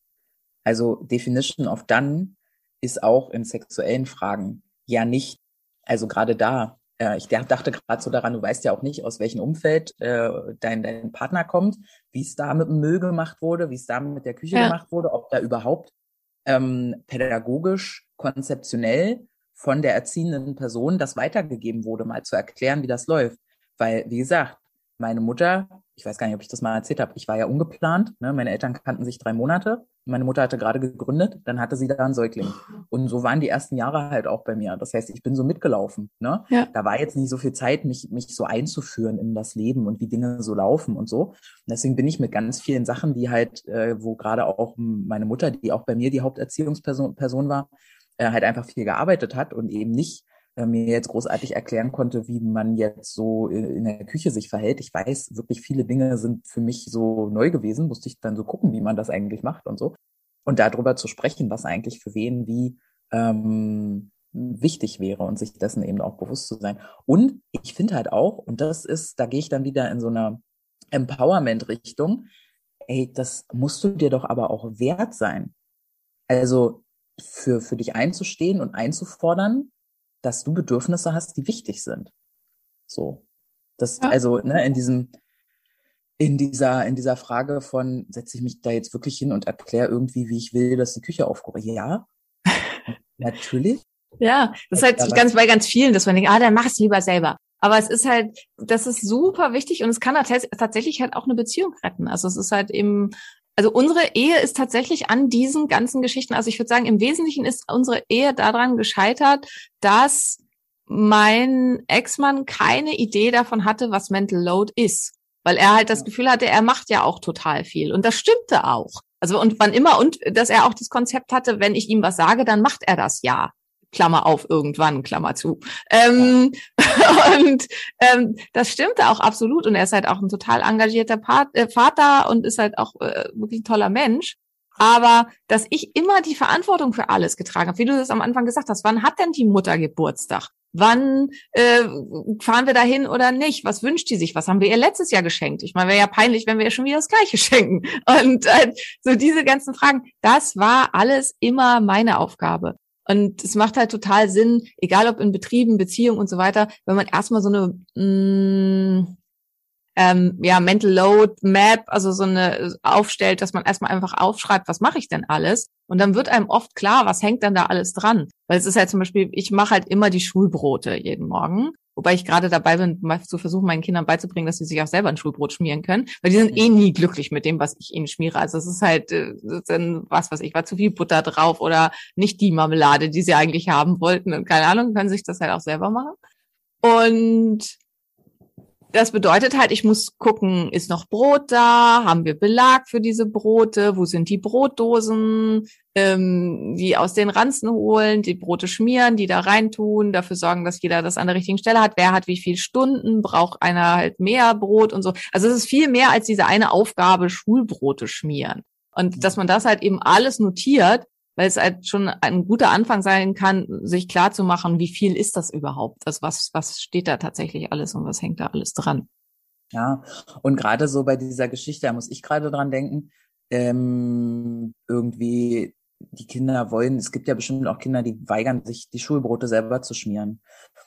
Also Definition of Done ist auch in sexuellen Fragen ja nicht, also gerade da, äh, ich dachte gerade so daran, du weißt ja auch nicht, aus welchem Umfeld äh, dein, dein Partner kommt, wie es da mit dem Müll gemacht wurde, wie es da mit der Küche Ja. gemacht wurde, ob da überhaupt ähm, pädagogisch, konzeptionell von der erziehenden Person das weitergegeben wurde, mal zu erklären, wie das läuft. Weil, wie gesagt, meine Mutter, ich weiß gar nicht, ob ich das mal erzählt habe, ich war ja ungeplant, ne? meine Eltern kannten sich drei Monate, meine Mutter hatte gerade gegründet, dann hatte sie da einen Säugling. Und so waren die ersten Jahre halt auch bei mir. Das heißt, ich bin so mitgelaufen. Ne? Ja. Da war jetzt nicht so viel Zeit, mich, mich so einzuführen in das Leben und wie Dinge so laufen und so. Und deswegen bin ich mit ganz vielen Sachen, die halt, äh, wo gerade auch meine Mutter, die auch bei mir die Haupterziehungsperson Person war, äh, halt einfach viel gearbeitet hat und eben nicht mir jetzt großartig erklären konnte, wie man jetzt so in, in der Küche sich verhält. Ich weiß, wirklich viele Dinge sind für mich so neu gewesen, musste ich dann so gucken, wie man das eigentlich macht und so. Und darüber zu sprechen, was eigentlich für wen wie ähm, wichtig wäre und sich dessen eben auch bewusst zu sein. Und ich finde halt auch, und das ist, da gehe ich dann wieder in so einer Empowerment-Richtung, ey, das musst du dir doch aber auch wert sein. Also für, für dich einzustehen und einzufordern, dass du Bedürfnisse hast, die wichtig sind. So. Das, Ja. also, ne, in diesem, in dieser, in dieser Frage von, setze ich mich da jetzt wirklich hin und erkläre irgendwie, wie ich will, dass die Küche aufgeräumt Ja, natürlich. Ja, das ist halt Aber- ganz bei ganz vielen, dass man denkt, ah, dann mach es lieber selber. Aber es ist halt, das ist super wichtig und es kann tatsächlich halt auch eine Beziehung retten. Also es ist halt eben, also unsere Ehe ist tatsächlich an diesen ganzen Geschichten, also ich würde sagen, im Wesentlichen ist unsere Ehe daran gescheitert, dass mein Ex-Mann keine Idee davon hatte, was Mental Load ist. Weil er halt das Gefühl hatte, er macht ja auch total viel. Und das stimmte auch. Also und wann immer, und dass er auch das Konzept hatte, wenn ich ihm was sage, dann macht er das ja. Klammer auf, irgendwann, Klammer zu. Ähm, und ähm, das stimmte auch absolut. Und er ist halt auch ein total engagierter Part, äh, Vater und ist halt auch äh, wirklich ein toller Mensch. Aber dass ich immer die Verantwortung für alles getragen habe, wie du das am Anfang gesagt hast, wann hat denn die Mutter Geburtstag? Wann äh, fahren wir dahin oder nicht? Was wünscht die sich? Was haben wir ihr letztes Jahr geschenkt? Ich meine, wäre ja peinlich, wenn wir ihr schon wieder das Gleiche schenken. Und äh, so diese ganzen Fragen, das war alles immer meine Aufgabe. Und es macht halt total Sinn, egal ob in Betrieben, Beziehungen und so weiter, wenn man erstmal so eine mh, mm, ähm, ja, Mental Load Map, also so eine aufstellt, dass man erstmal einfach aufschreibt, was mache ich denn alles? Und dann wird einem oft klar, was hängt denn da alles dran? Weil es ist halt zum Beispiel, ich mache halt immer die Schulbrote jeden Morgen. Wobei ich gerade dabei bin, mal zu versuchen, meinen Kindern beizubringen, dass sie sich auch selber ein Schulbrot schmieren können. Weil die sind eh nie glücklich mit dem, was ich ihnen schmiere. Also es ist halt, äh, dann, was weiß ich, war zu viel Butter drauf oder nicht die Marmelade, die sie eigentlich haben wollten. Und keine Ahnung, können sich das halt auch selber machen. Und das bedeutet halt, ich muss gucken, ist noch Brot da? Haben wir Belag für diese Brote? Wo sind die Brotdosen? Ähm, die aus den Ranzen holen, die Brote schmieren, die da reintun, dafür sorgen, dass jeder das an der richtigen Stelle hat. Wer hat wie viel Stunden? Braucht einer halt mehr Brot und so. Also es ist viel mehr als diese eine Aufgabe, Schulbrote schmieren. Und dass man das halt eben alles notiert, weil es halt schon ein guter Anfang sein kann, sich klar zu machen, wie viel ist das überhaupt? Also was, was steht da tatsächlich alles und was hängt da alles dran? Ja, und gerade so bei dieser Geschichte, da muss ich gerade dran denken, ähm, irgendwie die Kinder wollen, es gibt ja bestimmt auch Kinder, die weigern sich, die Schulbrote selber zu schmieren.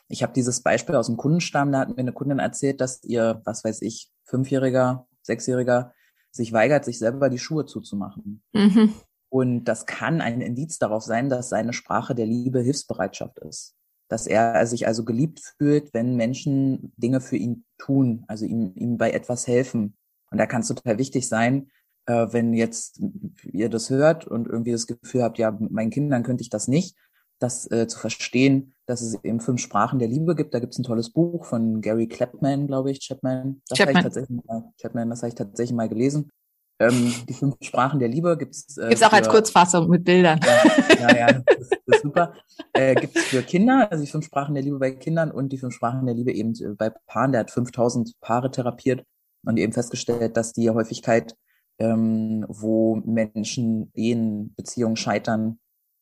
Ich habe dieses Beispiel aus dem Kundenstamm, da hat mir eine Kundin erzählt, dass ihr, was weiß ich, Fünfjähriger, Sechsjähriger sich weigert, sich selber die Schuhe zuzumachen. Mhm. Und das kann ein Indiz darauf sein, dass seine Sprache der Liebe Hilfsbereitschaft ist. Dass er sich also geliebt fühlt, wenn Menschen Dinge für ihn tun, also ihm, ihm bei etwas helfen. Und da kann es total wichtig sein, äh, wenn jetzt ihr das hört und irgendwie das Gefühl habt, ja, mit meinen Kindern könnte ich das nicht, das äh, zu verstehen, dass es eben fünf Sprachen der Liebe gibt. Da gibt es ein tolles Buch von Gary Clapman, glaube ich, Chapman. Das habe ich tatsächlich mal, Chapman, das habe ich tatsächlich mal gelesen. Ähm, die fünf Sprachen der Liebe gibt's. Äh, gibt's auch für, als Kurzfassung mit Bildern. Ja, ja, ja das, ist, das ist super. Äh, gibt's für Kinder, also die fünf Sprachen der Liebe bei Kindern und die fünf Sprachen der Liebe eben äh, bei Paaren. Der hat 5000 Paare therapiert und eben festgestellt, dass die Häufigkeit, ähm, wo Menschen Ehen, Beziehungen scheitern,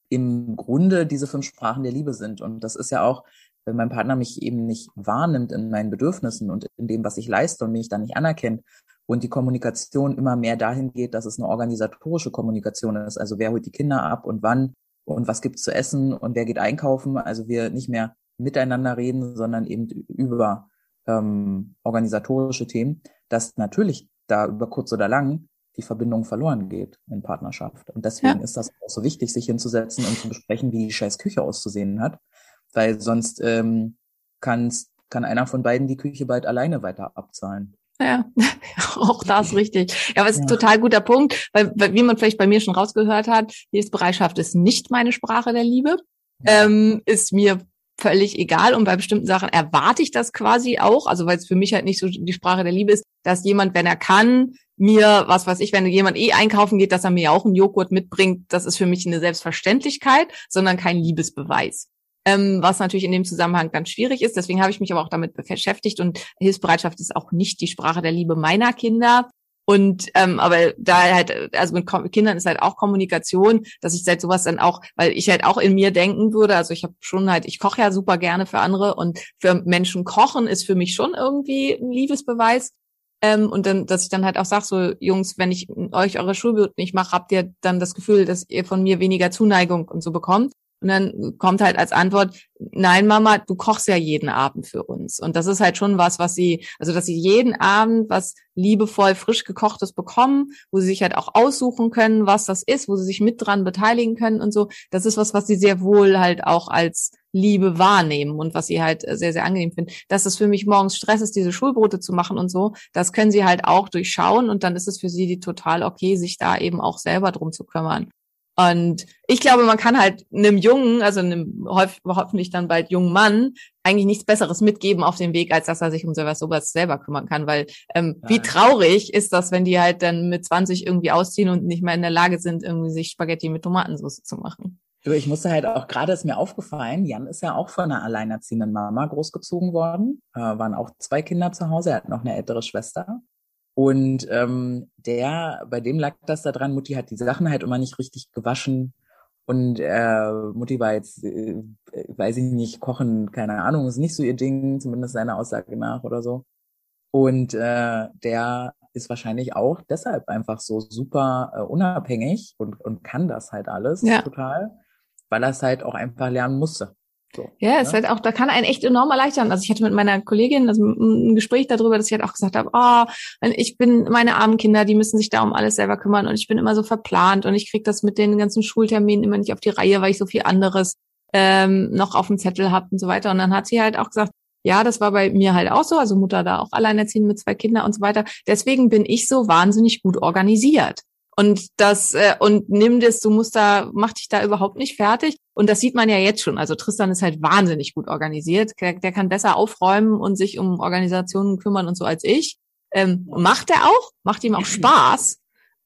im Grunde diese fünf Sprachen der Liebe sind. Und das ist ja auch, wenn mein Partner mich eben nicht wahrnimmt in meinen Bedürfnissen und in dem, was ich leiste und mich dann nicht anerkennt, und die Kommunikation immer mehr dahin geht, dass es eine organisatorische Kommunikation ist. Also wer holt die Kinder ab und wann und was gibt's zu essen und wer geht einkaufen. Also wir nicht mehr miteinander reden, sondern eben über ähm, organisatorische Themen, dass natürlich da über kurz oder lang die Verbindung verloren geht in Partnerschaft. Und deswegen ja. ist das auch so wichtig, sich hinzusetzen und zu besprechen, wie die scheiß Küche auszusehen hat. Weil sonst ähm, kann's, kann einer von beiden die Küche bald alleine weiter abzahlen. Ja, auch das richtig. Ja, aber es ist ein total guter Punkt, weil, weil, wie man vielleicht bei mir schon rausgehört hat, Hilfsbereitschaft ist nicht meine Sprache der Liebe. Ähm, ist mir völlig egal und bei bestimmten Sachen erwarte ich das quasi auch, also weil es für mich halt nicht so die Sprache der Liebe ist, dass jemand, wenn er kann, mir, was weiß ich, wenn jemand eh einkaufen geht, dass er mir auch einen Joghurt mitbringt, das ist für mich eine Selbstverständlichkeit, sondern kein Liebesbeweis ähm, was natürlich in dem Zusammenhang ganz schwierig ist. Deswegen habe ich mich aber auch damit beschäftigt und Hilfsbereitschaft ist auch nicht die Sprache der Liebe meiner Kinder. Und ähm, aber da halt, also mit Kindern ist halt auch Kommunikation, dass ich seit sowas dann auch, weil ich halt auch in mir denken würde, also ich habe schon halt, ich koche ja super gerne für andere und für Menschen kochen ist für mich schon irgendwie ein Liebesbeweis. Ähm, und dann, dass ich dann halt auch sage, so Jungs, wenn ich euch eure Schulbildung nicht mache, habt ihr dann das Gefühl, dass ihr von mir weniger Zuneigung und so bekommt. Und dann kommt halt als Antwort, nein, Mama, du kochst ja jeden Abend für uns. Und das ist halt schon was, was sie, also dass sie jeden Abend was liebevoll frisch gekochtes bekommen, wo sie sich halt auch aussuchen können, was das ist, wo sie sich mit dran beteiligen können und so. Das ist was, was sie sehr wohl halt auch als Liebe wahrnehmen und was sie halt sehr, sehr angenehm finden. Dass es für mich morgens Stress ist, diese Schulbrote zu machen und so, das können sie halt auch durchschauen und dann ist es für sie total okay, sich da eben auch selber drum zu kümmern. Und ich glaube, man kann halt einem Jungen, also einem hoffentlich dann bald jungen Mann, eigentlich nichts Besseres mitgeben auf dem Weg, als dass er sich um sowas, sowas selber kümmern kann. Weil ähm, wie traurig ist das, wenn die halt dann mit 20 irgendwie ausziehen und nicht mehr in der Lage sind, irgendwie sich Spaghetti mit Tomatensauce zu machen. Ich musste halt auch, gerade ist mir aufgefallen, Jan ist ja auch von einer alleinerziehenden Mama großgezogen worden, äh, waren auch zwei Kinder zu Hause, er hat noch eine ältere Schwester. Und ähm, der, bei dem lag das da dran, Mutti hat die Sachen halt immer nicht richtig gewaschen. Und äh, Mutti war jetzt, äh, weiß ich nicht, kochen, keine Ahnung, ist nicht so ihr Ding, zumindest seiner Aussage nach oder so. Und äh, der ist wahrscheinlich auch deshalb einfach so super äh, unabhängig und, und kann das halt alles ja. total, weil er es halt auch einfach lernen musste. So, ja, es ja? Ne? halt auch, da kann einen echt enorm erleichtern. Also ich hatte mit meiner Kollegin also ein Gespräch darüber, dass ich halt auch gesagt habe, oh, ich bin meine armen Kinder, die müssen sich da um alles selber kümmern und ich bin immer so verplant und ich krieg das mit den ganzen Schulterminen immer nicht auf die Reihe, weil ich so viel anderes ähm, noch auf dem Zettel habe und so weiter. Und dann hat sie halt auch gesagt, ja, das war bei mir halt auch so, also Mutter da auch alleinerziehend mit zwei Kindern und so weiter. Deswegen bin ich so wahnsinnig gut organisiert. Und das, äh, und nimm das, du musst da, mach dich da überhaupt nicht fertig. Und das sieht man ja jetzt schon. Also Tristan ist halt wahnsinnig gut organisiert. Der, der kann besser aufräumen und sich um Organisationen kümmern und so als ich. Ähm, macht er auch, macht ihm auch Spaß.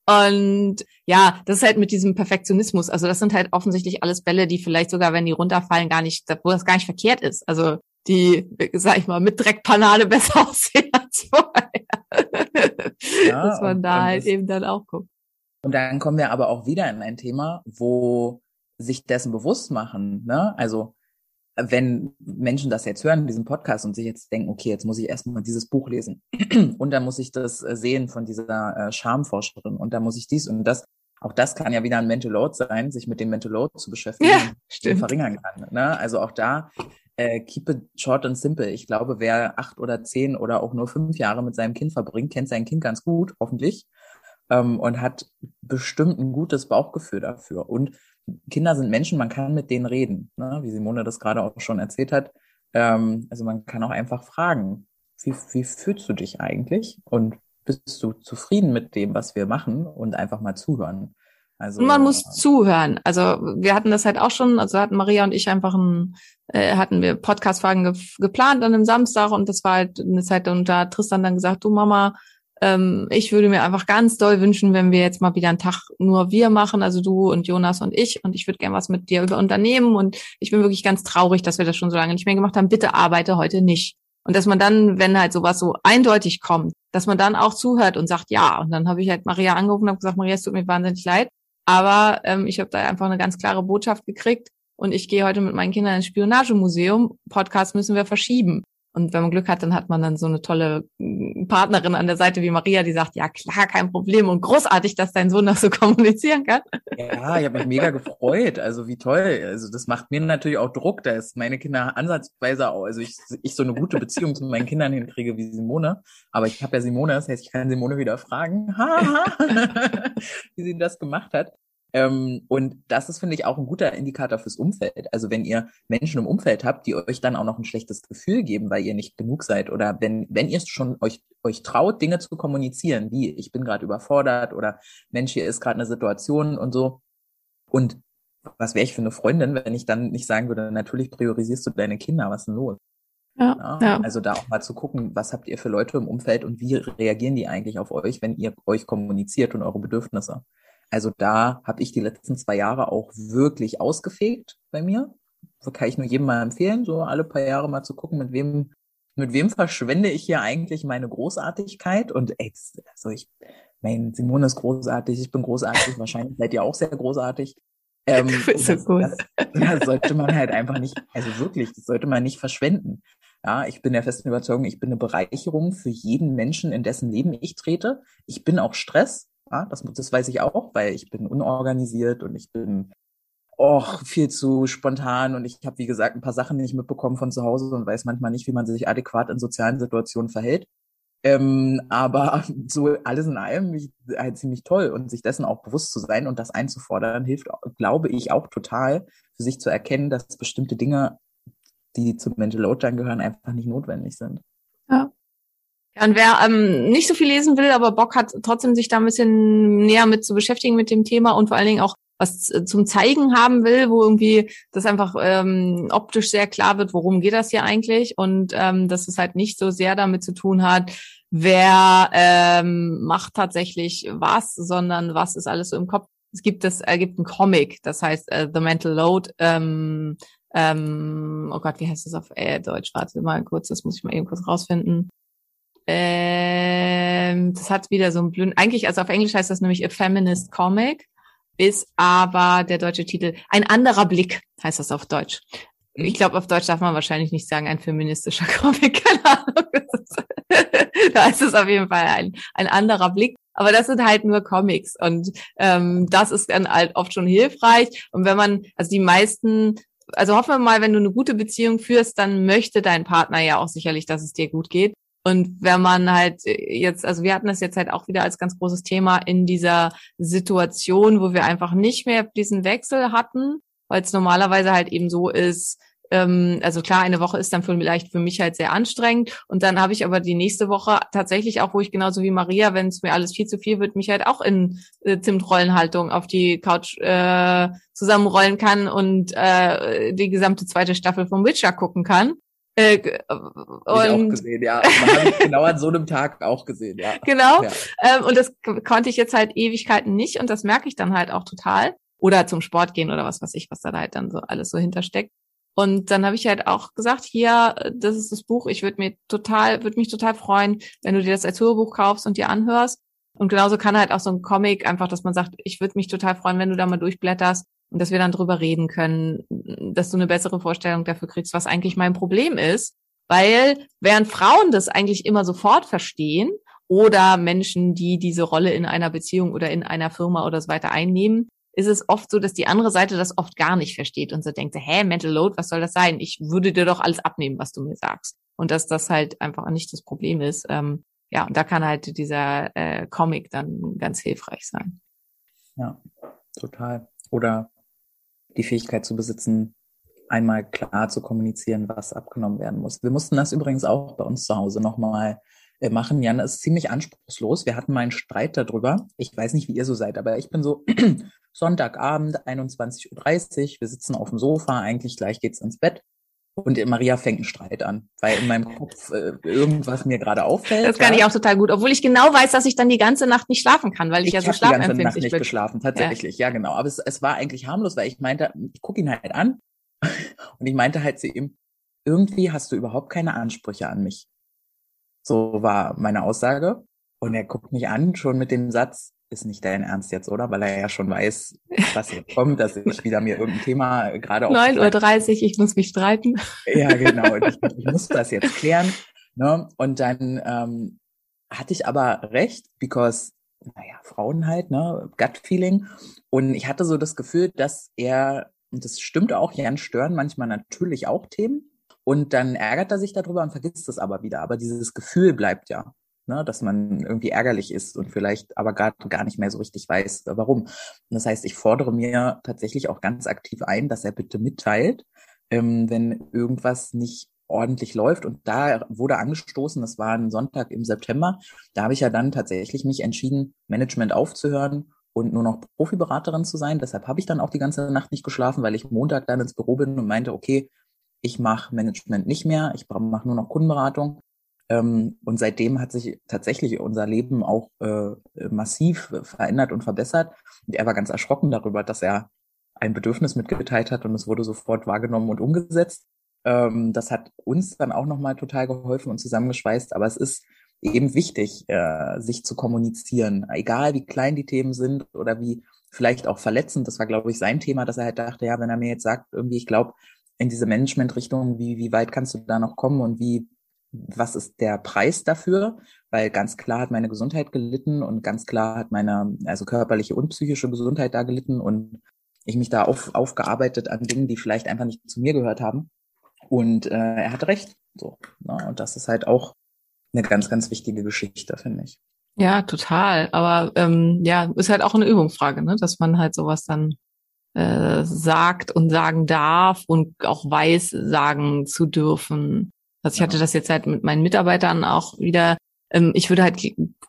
Und ja, das ist halt mit diesem Perfektionismus. Also das sind halt offensichtlich alles Bälle, die vielleicht sogar, wenn die runterfallen, gar nicht, wo das gar nicht verkehrt ist. Also die, sag ich mal, mit Dreckpanade besser aussehen als vorher. Ja, Dass man da halt eben dann auch guckt. Und dann kommen wir aber auch wieder in ein Thema, wo sich dessen bewusst machen. Ne? Also wenn Menschen das jetzt hören, diesen Podcast und sich jetzt denken, okay, jetzt muss ich erstmal dieses Buch lesen und dann muss ich das äh, sehen von dieser äh, Schamforscherin und dann muss ich dies und das. Auch das kann ja wieder ein Mental Load sein, sich mit dem Mental Load zu beschäftigen ja, und verringern kann. Ne? Also auch da äh, keep it short and simple. Ich glaube, wer acht oder zehn oder auch nur fünf Jahre mit seinem Kind verbringt, kennt sein Kind ganz gut, hoffentlich ähm, und hat bestimmt ein gutes Bauchgefühl dafür. Und Kinder sind Menschen, man kann mit denen reden, ne? wie Simone das gerade auch schon erzählt hat. Ähm, also man kann auch einfach fragen, wie, wie fühlst du dich eigentlich? Und bist du zufrieden mit dem, was wir machen? Und einfach mal zuhören. Also, man muss zuhören. Also wir hatten das halt auch schon, also hatten Maria und ich einfach ein, äh, hatten wir Podcast-Fragen ge geplant an einem Samstag und das war halt eine Zeit, und da hat Tristan dann gesagt, du Mama, ähm, ich würde mir einfach ganz doll wünschen, wenn wir jetzt mal wieder einen Tag nur wir machen, also du und Jonas und ich. Und ich würde gern was mit dir über Unternehmen. Und ich bin wirklich ganz traurig, dass wir das schon so lange nicht mehr gemacht haben. Bitte arbeite heute nicht. Und dass man dann, wenn halt sowas so eindeutig kommt, dass man dann auch zuhört und sagt ja. Und dann habe ich halt Maria angerufen und habe gesagt, Maria, es tut mir wahnsinnig leid. Aber ähm, ich habe da einfach eine ganz klare Botschaft gekriegt. Und ich gehe heute mit meinen Kindern ins Spionagemuseum. Podcast müssen wir verschieben. Und wenn man Glück hat, dann hat man dann so eine tolle mm, Partnerin an der Seite wie Maria, die sagt, ja klar, kein Problem und großartig, dass dein Sohn das so kommunizieren kann. Ja, ich habe mich mega gefreut. Also wie toll. Also das macht mir natürlich auch Druck, dass meine Kinder ansatzweise auch, also ich, ich so eine gute Beziehung zu meinen Kindern hinkriege wie Simone. Aber ich habe ja Simone, das heißt, ich kann Simone wieder fragen, wie sie das gemacht hat. Ähm, und das ist, finde ich, auch ein guter Indikator fürs Umfeld. Also wenn ihr Menschen im Umfeld habt, die euch dann auch noch ein schlechtes Gefühl geben, weil ihr nicht genug seid oder wenn, wenn ihr schon euch, euch traut, Dinge zu kommunizieren, wie ich bin gerade überfordert oder Mensch, hier ist gerade eine Situation und so. Und was wäre ich für eine Freundin, wenn ich dann nicht sagen würde, natürlich priorisierst du deine Kinder, was ist denn los? Ja, ja, ja. Also da auch mal zu gucken, was habt ihr für Leute im Umfeld und wie reagieren die eigentlich auf euch, wenn ihr euch kommuniziert und eure Bedürfnisse. Also da habe ich die letzten zwei Jahre auch wirklich ausgefegt bei mir. So kann ich nur jedem mal empfehlen, so alle paar Jahre mal zu gucken, mit wem, mit wem verschwende ich hier eigentlich meine Großartigkeit. Und ey, also ich, mein Simone ist großartig, ich bin großartig, wahrscheinlich seid ihr auch sehr großartig. Ähm, so das, das, das sollte man halt einfach nicht, also wirklich, das sollte man nicht verschwenden. Ja, ich bin der festen Überzeugung, ich bin eine Bereicherung für jeden Menschen, in dessen Leben ich trete. Ich bin auch Stress. Ja, das, das weiß ich auch, weil ich bin unorganisiert und ich bin auch viel zu spontan und ich habe, wie gesagt, ein paar Sachen nicht mitbekommen von zu Hause und weiß manchmal nicht, wie man sich adäquat in sozialen Situationen verhält. Ähm, aber so alles in allem halt ziemlich toll und sich dessen auch bewusst zu sein und das einzufordern, hilft, glaube ich, auch total für sich zu erkennen, dass bestimmte Dinge die zum Mental Load gehören, einfach nicht notwendig sind. Ja. Und wer ähm, nicht so viel lesen will, aber Bock hat, trotzdem sich da ein bisschen näher mit zu beschäftigen mit dem Thema und vor allen Dingen auch was zum Zeigen haben will, wo irgendwie das einfach ähm, optisch sehr klar wird, worum geht das hier eigentlich und ähm, dass es halt nicht so sehr damit zu tun hat, wer ähm, macht tatsächlich was, sondern was ist alles so im Kopf. Es gibt das, äh, gibt einen Comic, das heißt äh, The Mental Load. Ähm, ähm, oh Gott, wie heißt das auf äh, Deutsch? Warte mal kurz, das muss ich mal eben kurz rausfinden. Ähm, das hat wieder so ein blöden, eigentlich, also auf Englisch heißt das nämlich A Feminist Comic, ist aber der deutsche Titel Ein anderer Blick, heißt das auf Deutsch. Ich glaube, auf Deutsch darf man wahrscheinlich nicht sagen, ein feministischer Comic, keine Ahnung. da ist es auf jeden Fall ein, ein anderer Blick. Aber das sind halt nur Comics und ähm, das ist dann halt oft schon hilfreich. Und wenn man, also die meisten also hoffen wir mal, wenn du eine gute Beziehung führst, dann möchte dein Partner ja auch sicherlich, dass es dir gut geht. Und wenn man halt jetzt, also wir hatten das jetzt halt auch wieder als ganz großes Thema in dieser Situation, wo wir einfach nicht mehr diesen Wechsel hatten, weil es normalerweise halt eben so ist, ähm, also klar, eine Woche ist dann vielleicht für mich halt sehr anstrengend. Und dann habe ich aber die nächste Woche tatsächlich auch, wo ich genauso wie Maria, wenn es mir alles viel zu viel wird, mich halt auch in äh, Zimtrollenhaltung auf die Couch äh, zusammenrollen kann und äh, die gesamte zweite Staffel vom Witcher gucken kann. Äh, und ich auch gesehen, ja. Genau an so einem Tag auch gesehen, ja. Genau. Ja. Ähm, und das konnte ich jetzt halt Ewigkeiten nicht und das merke ich dann halt auch total. Oder zum Sport gehen oder was weiß ich, was da halt dann so alles so hintersteckt. Und dann habe ich halt auch gesagt, hier, das ist das Buch, ich würde mir total, würde mich total freuen, wenn du dir das als Hörbuch kaufst und dir anhörst. Und genauso kann halt auch so ein Comic einfach, dass man sagt, ich würde mich total freuen, wenn du da mal durchblätterst und dass wir dann drüber reden können, dass du eine bessere Vorstellung dafür kriegst, was eigentlich mein Problem ist. Weil während Frauen das eigentlich immer sofort verstehen oder Menschen, die diese Rolle in einer Beziehung oder in einer Firma oder so weiter einnehmen, ist es oft so, dass die andere Seite das oft gar nicht versteht und so denkt, hä, Mental Load, was soll das sein? Ich würde dir doch alles abnehmen, was du mir sagst. Und dass das halt einfach nicht das Problem ist. Ähm, ja, und da kann halt dieser äh, Comic dann ganz hilfreich sein. Ja, total. Oder die Fähigkeit zu besitzen, einmal klar zu kommunizieren, was abgenommen werden muss. Wir mussten das übrigens auch bei uns zu Hause nochmal äh, machen. Jan, ist ziemlich anspruchslos. Wir hatten mal einen Streit darüber. Ich weiß nicht, wie ihr so seid, aber ich bin so Sonntagabend, 21.30 Uhr. Wir sitzen auf dem Sofa, eigentlich gleich geht's ins Bett. Und Maria fängt einen Streit an, weil in meinem Kopf äh, irgendwas mir gerade auffällt. Das kann ja. ich auch total gut, obwohl ich genau weiß, dass ich dann die ganze Nacht nicht schlafen kann, weil ich, ich ja so schlafempfindlich bin. Ich habe die ganze Nacht nicht geschlafen, tatsächlich, ja, ja genau. Aber es, es war eigentlich harmlos, weil ich meinte, ich gucke ihn halt an und ich meinte halt zu ihm, irgendwie hast du überhaupt keine Ansprüche an mich. So war meine Aussage. Und er guckt mich an, schon mit dem Satz, ist nicht dein Ernst jetzt, oder? Weil er ja schon weiß, was jetzt kommt, dass ich wieder mir irgendein Thema gerade auf 9.30 Uhr, ich muss mich streiten. Ja, genau. Ich, ich muss das jetzt klären. Ne? Und dann ähm, hatte ich aber recht, because, naja, Frauen halt, ne, Gut-Feeling. Und ich hatte so das Gefühl, dass er, und das stimmt auch, Jan stören manchmal natürlich auch Themen. Und dann ärgert er sich darüber und vergisst es aber wieder. Aber dieses Gefühl bleibt ja ne, dass man irgendwie ärgerlich ist und vielleicht aber gerade gar nicht mehr so richtig weiß, warum. Und das heißt, ich fordere mir tatsächlich auch ganz aktiv ein, dass er bitte mitteilt, ähm, wenn irgendwas nicht ordentlich läuft. Und da wurde angestoßen, das war ein Sonntag im September, da habe ich ja dann tatsächlich mich entschieden, Management aufzuhören und nur noch Profiberaterin zu sein. Deshalb habe ich dann auch die ganze Nacht nicht geschlafen, weil ich Montag dann ins Büro bin und meinte, okay, ich mache Management nicht mehr, ich mache nur noch Kundenberatung. Ähm, und seitdem hat sich tatsächlich unser Leben auch äh, massiv verändert und verbessert. Und er war ganz erschrocken darüber, dass er ein Bedürfnis mitgeteilt hat und es wurde sofort wahrgenommen und umgesetzt. Ähm, das hat uns dann auch nochmal total geholfen und zusammengeschweißt. Aber es ist eben wichtig, äh, sich zu kommunizieren, egal wie klein die Themen sind oder wie vielleicht auch verletzend. Das war, glaube ich, sein Thema, dass er halt dachte, ja, wenn er mir jetzt sagt, irgendwie, ich glaube, in diese Management-Richtung, wie, wie weit kannst du da noch kommen und wie was ist der Preis dafür? Weil ganz klar hat meine Gesundheit gelitten und ganz klar hat meine, also körperliche und psychische Gesundheit da gelitten und ich mich da auf, aufgearbeitet an Dingen, die vielleicht einfach nicht zu mir gehört haben. Und äh, er hat recht. So, ne? Und das ist halt auch eine ganz, ganz wichtige Geschichte, finde ich. Ja, total. Aber ähm, ja, ist halt auch eine Übungsfrage, ne? dass man halt sowas dann äh, sagt und sagen darf und auch weiß sagen zu dürfen. Also ich hatte das jetzt halt mit meinen Mitarbeitern auch wieder. Ähm, ich würde halt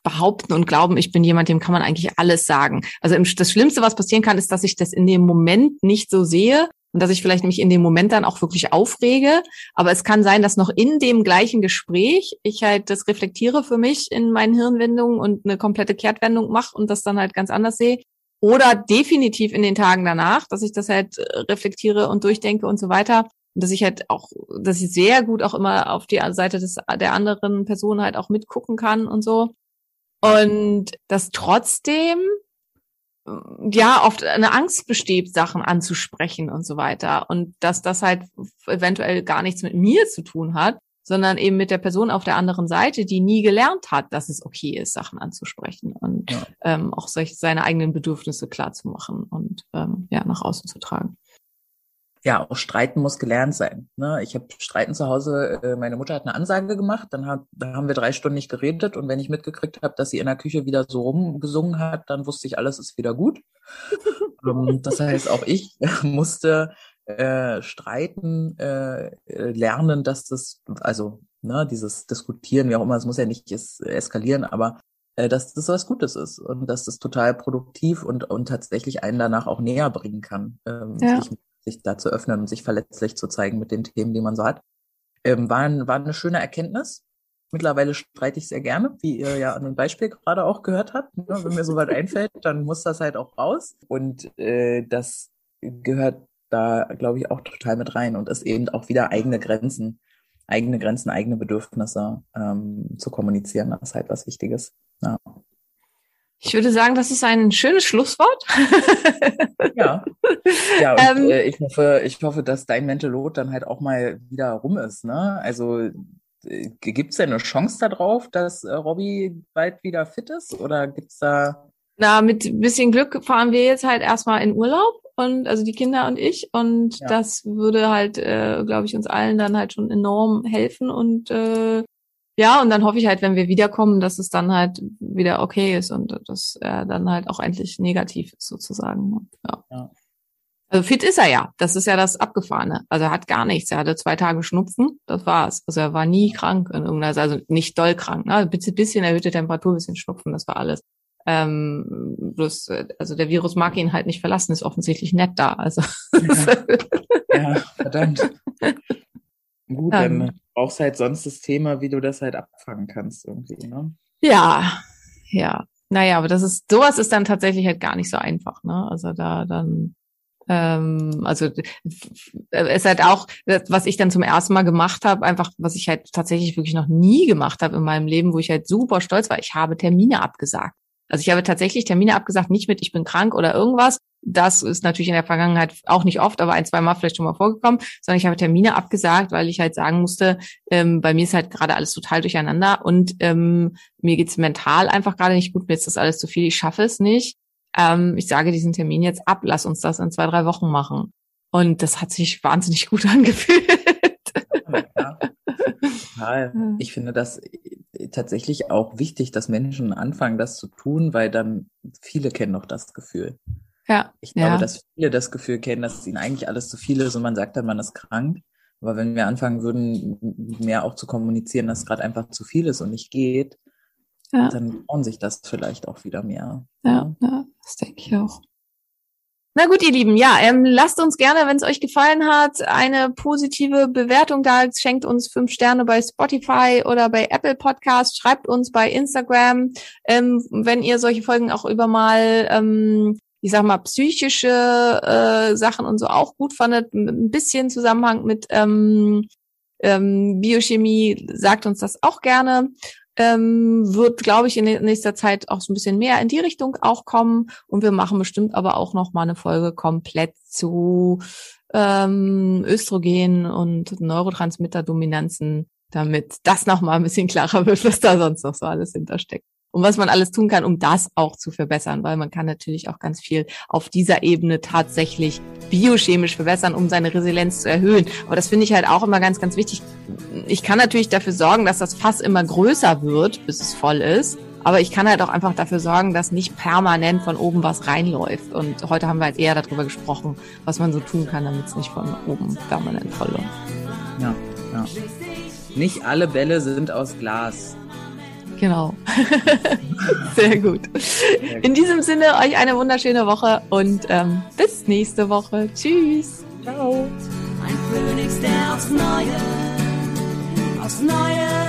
behaupten und glauben, ich bin jemand, dem kann man eigentlich alles sagen. Also das Schlimmste, was passieren kann, ist, dass ich das in dem Moment nicht so sehe und dass ich vielleicht mich in dem Moment dann auch wirklich aufrege. Aber es kann sein, dass noch in dem gleichen Gespräch ich halt das reflektiere für mich in meinen Hirnwendungen und eine komplette Kehrtwendung mache und das dann halt ganz anders sehe. Oder definitiv in den Tagen danach, dass ich das halt äh, reflektiere und durchdenke und so weiter. Und dass ich halt auch, dass ich sehr gut auch immer auf die Seite des, der anderen Person halt auch mitgucken kann und so. Und dass trotzdem ja oft eine Angst besteht, Sachen anzusprechen und so weiter. Und dass das halt eventuell gar nichts mit mir zu tun hat, sondern eben mit der Person auf der anderen Seite, die nie gelernt hat, dass es okay ist, Sachen anzusprechen und ja. ähm, auch solch, seine eigenen Bedürfnisse klar zu machen und ähm, ja nach außen zu tragen ja, auch Streiten muss gelernt sein. Ne? Ich habe Streiten zu Hause, äh, meine Mutter hat eine Ansage gemacht, dann hat, da haben wir drei Stunden nicht geredet und wenn ich mitgekriegt habe, dass sie in der Küche wieder so rumgesungen hat, dann wusste ich, alles ist wieder gut. ähm, das heißt, auch ich musste äh, streiten, äh, lernen, dass das, also ne, dieses Diskutieren, wie auch immer, es muss ja nicht es, eskalieren, aber äh, dass das was Gutes ist und dass das total produktiv und, und tatsächlich einen danach auch näher bringen kann, ähm, ja. sich sich da zu öffnen und sich verletzlich zu zeigen mit den Themen, die man so hat. Ähm, war, ein, war eine schöne Erkenntnis. Mittlerweile streite ich sehr gerne, wie ihr ja an dem Beispiel gerade auch gehört habt. Ne? Wenn mir sowas einfällt, dann muss das halt auch raus. Und äh, das gehört da, glaube ich, auch total mit rein und ist eben auch wieder eigene Grenzen, eigene Grenzen, eigene Bedürfnisse ähm, zu kommunizieren. Das ist halt was Wichtiges. Ja. Ich würde sagen, das ist ein schönes Schlusswort. ja. Ja, und ähm, äh, ich hoffe, ich hoffe, dass dein Mental Load dann halt auch mal wieder rum ist, ne? Also äh, gibt es denn eine Chance darauf, dass äh, Robby bald wieder fit ist? Oder gibt's da. Na, mit bisschen Glück fahren wir jetzt halt erstmal in Urlaub und also die Kinder und ich und ja. das würde halt, äh, glaube ich, uns allen dann halt schon enorm helfen und äh, ja, und dann hoffe ich halt, wenn wir wiederkommen, dass es dann halt wieder okay ist und dass er dann halt auch endlich negativ ist, sozusagen. Ja. ja. Also fit ist er ja. Das ist ja das Abgefahrene. Also er hat gar nichts. Er hatte zwei Tage Schnupfen. Das war's. Also er war nie krank in irgendeiner, also nicht doll krank. Ne? Ein bisschen, bisschen erhöhte Temperatur, bisschen Schnupfen. Das war alles. Ähm, bloß, also der Virus mag ihn halt nicht verlassen. Ist offensichtlich nett da. Also. Ja, ja verdammt. Gut, dann ähm, brauchst halt sonst das Thema, wie du das halt abfangen kannst irgendwie, ne? Ja, ja. Naja, aber das ist, sowas ist dann tatsächlich halt gar nicht so einfach, ne? Also da dann, ähm, also es ist halt auch, was ich dann zum ersten Mal gemacht habe, einfach, was ich halt tatsächlich wirklich noch nie gemacht habe in meinem Leben, wo ich halt super stolz war, ich habe Termine abgesagt. Also ich habe tatsächlich Termine abgesagt, nicht mit ich bin krank oder irgendwas, das ist natürlich in der Vergangenheit auch nicht oft, aber ein, zwei Mal vielleicht schon mal vorgekommen, sondern ich habe Termine abgesagt, weil ich halt sagen musste, ähm, bei mir ist halt gerade alles total durcheinander und ähm, mir geht's mental einfach gerade nicht gut, mir ist das alles zu viel, ich schaffe es nicht. Ähm, ich sage diesen Termin jetzt ab, lass uns das in zwei, drei Wochen machen. Und das hat sich wahnsinnig gut angefühlt. Ja, total. Ich finde das tatsächlich auch wichtig, dass Menschen anfangen, das zu tun, weil dann viele kennen noch das Gefühl. Ja. Ich glaube, ja. dass viele das Gefühl kennen, dass ihnen eigentlich alles zu viel ist und man sagt dann, man ist krank. Aber wenn wir anfangen würden, mehr auch zu kommunizieren, dass es gerade einfach zu viel ist und nicht geht, ja. dann trauen sich das vielleicht auch wieder mehr. Ja, ja, das denke ich auch. Na gut, ihr Lieben, ja, ähm, lasst uns gerne, wenn es euch gefallen hat, eine positive Bewertung da. Schenkt uns fünf Sterne bei Spotify oder bei Apple Podcast. Schreibt uns bei Instagram, ähm, wenn ihr solche Folgen auch über mal ähm, ich sag mal, psychische äh, Sachen und so auch gut fandet, ein bisschen Zusammenhang mit ähm, ähm, Biochemie, sagt uns das auch gerne. Ähm, wird, glaube ich, in nächster Zeit auch so ein bisschen mehr in die Richtung auch kommen. Und wir machen bestimmt aber auch noch mal eine Folge komplett zu ähm, Östrogen und Neurotransmitter-Dominanzen, damit das noch mal ein bisschen klarer wird, was da sonst noch so alles hintersteckt und was man alles tun kann, um das auch zu verbessern, weil man kann natürlich auch ganz viel auf dieser Ebene tatsächlich biochemisch verbessern, um seine Resilienz zu erhöhen. Aber das finde ich halt auch immer ganz, ganz wichtig. Ich kann natürlich dafür sorgen, dass das Fass immer größer wird, bis es voll ist. Aber ich kann halt auch einfach dafür sorgen, dass nicht permanent von oben was reinläuft. Und heute haben wir halt eher darüber gesprochen, was man so tun kann, damit es nicht von oben permanent voll läuft. Ja, ja. Nicht alle Bälle sind aus Glas. Genau. Sehr gut. In diesem Sinne, euch eine wunderschöne Woche und ähm, bis nächste Woche. Tschüss. Ciao. Ein Phönix, der aufs Neue, aufs Neue